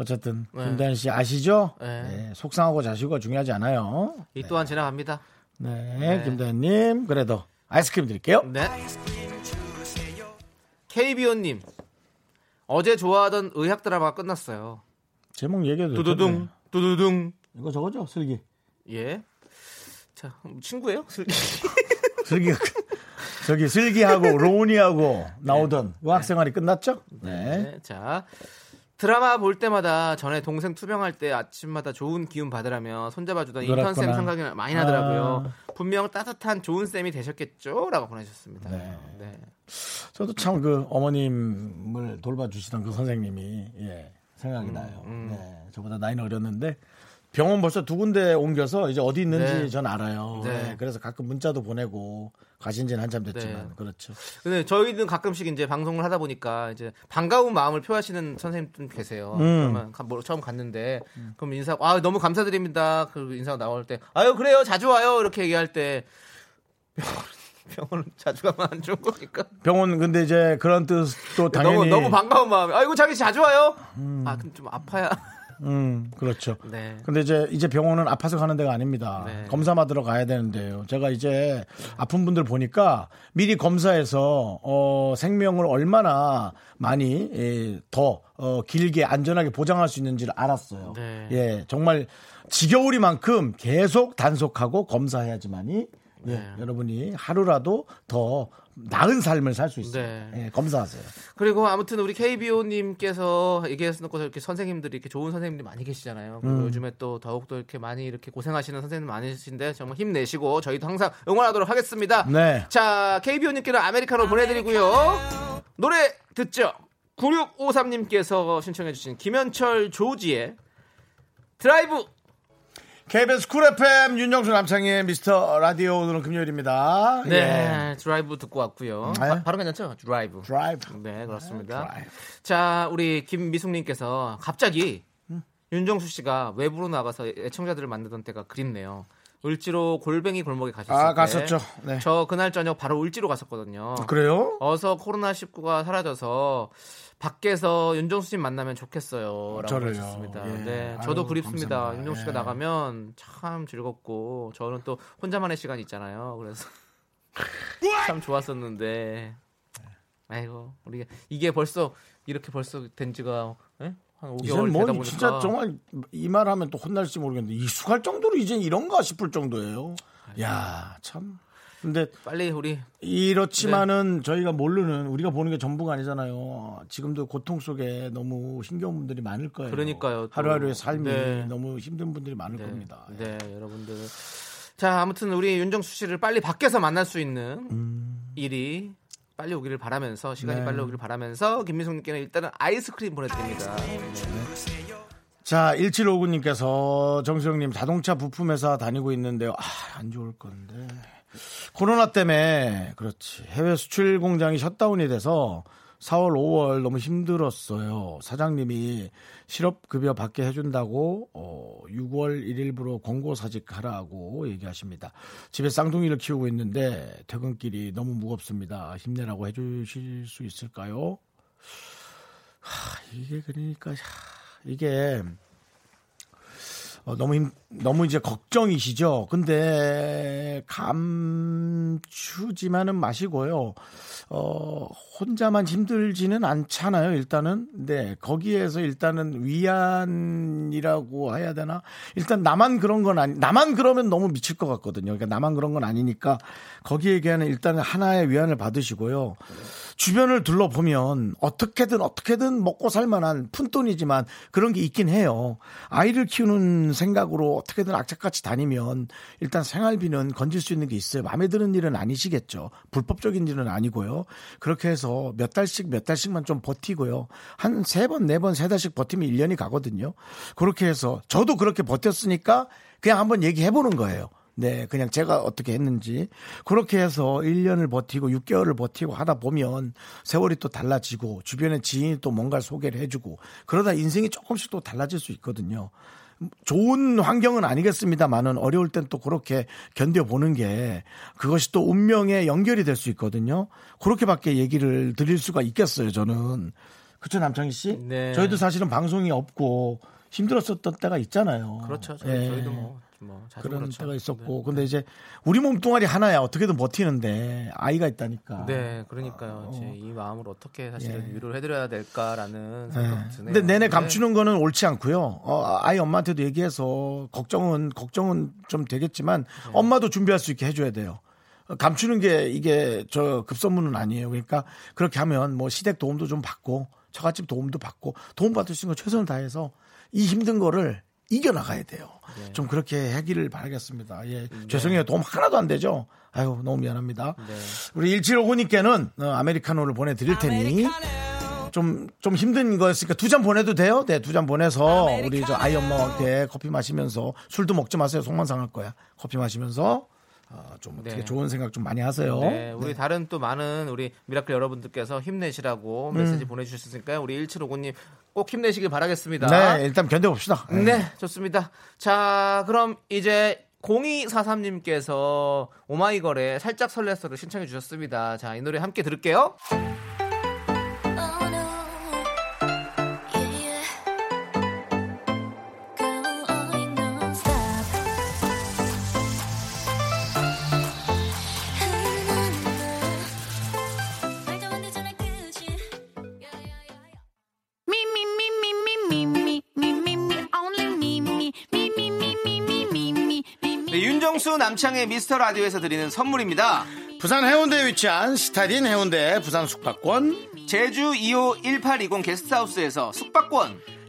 어쨌든 네. 김다현 씨 아시죠? 네. 네, 속상하고 자식과 중요하지 않아요. 이 또한 지나갑니다. 네, 네. 김다현님 그래도 아이스크림 드릴게요. 네. KBO님 어제 좋아하던 의학 드라마가 끝났어요. 제목 얘기해도 두두둥. 두두둥 이거 저거죠 슬기. 예. 자 친구예요? 슬기. 슬기 저기 슬기하고 로운이하고 나오던 의학 생활이 끝났죠? 네. 네. 자 드라마 볼 때마다 전에 동생 투병할 때 아침마다 좋은 기운 받으라며 손잡아주던 인턴 쌤. 생각이 많이 나더라고요. 아. 분명 따뜻한 좋은 쌤이 되셨겠죠?라고 보내셨습니다. 네. 네. 저도 참 그 어머님을 돌봐주시던 그 선생님이 예, 생각이 음, 나요. 네, 저보다 나이는 어렸는데 병원 벌써 두 군데 옮겨서 이제 어디 있는지 네. 전 알아요. 네. 네, 그래서 가끔 문자도 보내고 가신 지는 한참 됐지만 네. 그렇죠. 근데 저희는 가끔씩 이제 방송을 하다 보니까 이제 반가운 마음을 표하시는 선생님들 계세요. 음. 그러면 가- 뭐 처음 갔는데 그럼 인사 아 너무 감사드립니다. 그 인사가 나올 때 아유 그래요 자주 와요 이렇게 얘기할 때 병원 자주 가면 안 좋은 거니까 병원 근데 이제 그런 뜻도 당연히 너무 너무 반가운 마음에 아이고 자기 자주 와요. 아 근데 좀 아파야 음, 그렇죠. 네. 근데 이제 이제 병원은 아파서 가는 데가 아닙니다. 네. 검사 받으러 가야 되는데요. 제가 이제 아픈 분들 보니까 미리 검사해서 어, 생명을 얼마나 많이 예, 더 어, 길게 안전하게 보장할 수 있는지를 알았어요. 네. 예, 정말 지겨우리만큼 계속 단속하고 검사해야지만이 예, 네. 여러분이 하루라도 더 나은 삶을 살 수 있어요. 네. 예, 검사하세요. 그리고 아무튼 우리 KBO님께서 얘기했었고 이렇게 선생님들이 이렇게 좋은 선생님들이 많이 계시잖아요. 그리고 요즘에 또 더욱더 이렇게 많이 이렇게 고생하시는 선생님 많으신데 정말 힘내시고 저희도 항상 응원하도록 하겠습니다. 네. 자, KBO님께는 아메리카노 보내드리고요. 노래 듣죠. 9653님께서 신청해주신 김현철 조지의 드라이브. KBS 쿨 FM 윤정수 남창희의 미스터 라디오 오늘은 금요일입니다. 네, 드라이브 듣고 왔고요. 네. 바, 바로 괜찮죠? 드라이브. 드라이브. 네, 그렇습니다. 드라이브. 자, 우리 김미숙님께서 갑자기 윤정수 씨가 외부로 나가서 애청자들을 만나던 때가 그립네요. 을지로 골뱅이 골목에 가셨을 아, 때. 갔었죠. 네. 저 그날 저녁 바로 을지로 갔었거든요. 그래요? 어서 코로나 19가 사라져서 밖에서 윤정수 씨 만나면 좋겠어요. 라고 저를요. 하셨습니다. 예. 네, 아유, 저도 그립습니다. 감사합니다. 윤정수 씨가 예. 나가면 참 즐겁고 저는 또 혼자만의 시간이 있잖아요. 그래서 참 좋았었는데. 아이고, 우리 이게 벌써 이렇게 벌써 된 지가 예? 한 5개월 이제는 되다 뭐 보니까 진짜 정말 이 말하면 또 혼날지 모르겠는데 익숙할 정도로 이제 이런가 싶을 정도예요. 야, 참. 근데 빨리 우리 이렇지만은 네. 저희가 모르는 우리가 보는 게 전부가 아니잖아요. 지금도 고통 속에 너무 힘겨운 분들이 많을 거예요. 그러니까요, 또. 하루하루의 삶이 네. 너무 힘든 분들이 많을 네, 겁니다. 네, 여러분들. 자, 아무튼 우리 윤정수 씨를 빨리 밖에서 만날 수 있는 일이 빨리 오기를 바라면서 시간이 음. 네. 빨리 오기를 바라면서 김민성님께는 일단은 아이스크림 보내드립니다. 자, 1759님께서 정수영님 자동차 부품회사 다니고 있는데요. 아, 안 좋을 건데. 코로나 때문에 그렇지. 해외 수출 공장이 셧다운이 돼서 4월, 5월 너무 힘들었어요. 사장님이 실업급여 받게 해준다고 어, 6월 1일부로 권고사직하라고 얘기하십니다. 집에 쌍둥이를 키우고 있는데 퇴근길이 너무 무겁습니다. 힘내라고 해주실 수 있을까요? 하, 이게 그러니까 하, 이게 어, 너무 힘, 너무 이제 걱정이시죠. 근데 감추지만은 마시고요. 어, 혼자만 힘들지는 않잖아요. 일단은. 네, 거기에서 일단은 위안이라고 해야 되나? 일단 나만 그런 건 아니, 나만 그러면 너무 미칠 것 같거든요. 그러니까 나만 그런 건 아니니까 거기에게는 일단은 하나의 위안을 받으시고요. 주변을 둘러보면 어떻게든 어떻게든 먹고 살 만한 푼돈이지만 그런 게 있긴 해요. 아이를 키우는 생각으로 어떻게든 악착같이 다니면 일단 생활비는 건질 수 있는 게 있어요. 마음에 드는 일은 아니시겠죠. 불법적인 일은 아니고요. 그렇게 해서 몇 달씩 몇 달씩만 좀 버티고요. 한 세 번, 네 번, 세 달씩 버티면 1년이 가거든요. 그렇게 해서 저도 그렇게 버텼으니까 그냥 한번 얘기해 보는 거예요. 네, 그냥 제가 어떻게 했는지. 그렇게 해서 1년을 버티고 6개월을 버티고 하다 보면 세월이 또 달라지고 주변에 지인이 또 뭔가를 소개를 해주고 그러다 인생이 조금씩 또 달라질 수 있거든요. 좋은 환경은 아니겠습니다만은 어려울 땐 또 그렇게 견뎌보는 게 그것이 또 운명에 연결이 될 수 있거든요. 그렇게밖에 얘기를 드릴 수가 있겠어요, 저는. 그렇죠, 남창희 씨? 네. 저희도 사실은 방송이 없고 힘들었었던 때가 있잖아요. 그렇죠. 저희, 예. 저희도 뭐, 뭐 그런 그렇죠. 때가 있었고 근데 이제 우리 몸뚱아리 하나야 어떻게든 버티는데 아이가 있다니까. 네, 그러니까요. 제이 마음을 어떻게 사실은 예. 위로를 해드려야 될까라는 네. 생각 드네요. 근데 내내 네. 감추는 거는 옳지 않고요. 어, 아이 엄마한테도 얘기해서 걱정은 걱정은 좀 되겠지만 네. 엄마도 준비할 수 있게 해줘야 돼요. 어, 감추는 게 이게 저 급선무는 아니에요. 그러니까 그렇게 하면 뭐 시댁 도움도 좀 받고 처갓집 도움도 받고 도움 받을 수 있는 거 최선을 다해서 이 힘든 거를 이겨 나가야 돼요. 네. 좀 그렇게 하기를 바라겠습니다. 예. 죄송해요. 도움 하나도 안 되죠. 아유, 너무 미안합니다. 네. 우리 1759님께는 어, 아메리카노를 보내드릴 테니 좀, 좀 힘든 거였으니까 두 잔 보내도 돼요? 네, 두 잔 보내서 우리 저 아이 엄마한테 커피 마시면서 술도 먹지 마세요. 속만 상할 거야. 커피 마시면서 어, 좀 어떻게 네. 좋은 생각 좀 많이 하세요. 네, 우리 다른 또 많은 우리 미라클 여러분들께서 힘내시라고 음. 메시지 보내주셨으니까요. 우리 1759님 꼭 힘내시길 바라겠습니다. 네, 일단 견뎌봅시다. 네, 좋습니다. 자, 그럼 이제 0243님께서 오마이걸의 살짝 설레서를 신청해 주셨습니다. 자, 이 노래 함께 들을게요. 네, 윤정수 남창의 미스터 라디오에서 드리는 선물입니다. 부산 해운대에 위치한 시타딘 해운대 부산 숙박권. 제주 2호 1820 게스트하우스에서 숙박권.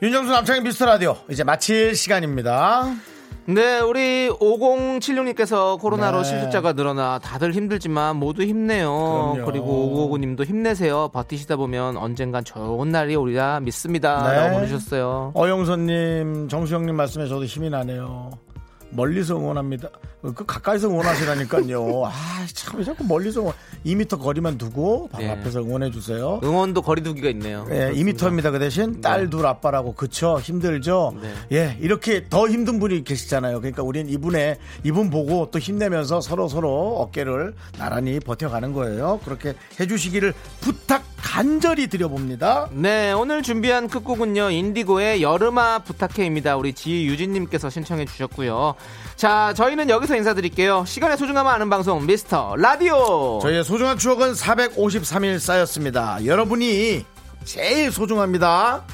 윤정수 남창의 미스터 라디오 이제 마칠 시간입니다. 네, 우리 5076님께서 코로나로 네. 실직자가 늘어나 다들 힘들지만 모두 힘내요. 그럼요. 그리고 5959님도 힘내세요. 버티시다 보면 언젠간 좋은 날이 오리라 믿습니다. 네. 라고 보내주셨어요. 어영선님, 정수영님 말씀에 저도 힘이 나네요. 멀리서 응원합니다. 그 가까이서 응원하시라니까요. 아, 참, 왜 자꾸 멀리서 응원. 2m 거리만 두고 바로 네. 앞에서 응원해 주세요. 응원도 거리두기가 있네요. 예, 2m입니다. 그 대신 딸 둘 아빠라고 그쵸 힘들죠. 네. 예, 이렇게 더 힘든 분이 계시잖아요. 그러니까 우린 이분의 이분 보고 또 힘내면서 서로 서로 어깨를 나란히 버텨가는 거예요. 그렇게 해주시기를 부탁 간절히 드려봅니다. 네, 오늘 준비한 끝곡은요, 인디고의 여름아 부탁해입니다. 우리 지유진님께서 신청해 주셨고요. 자, 저희는 여기서 인사드릴게요. 시간의 소중함을 아는 방송, 미스터 라디오! 저희의 소중한 추억은 453일 쌓였습니다. 여러분이 제일 소중합니다.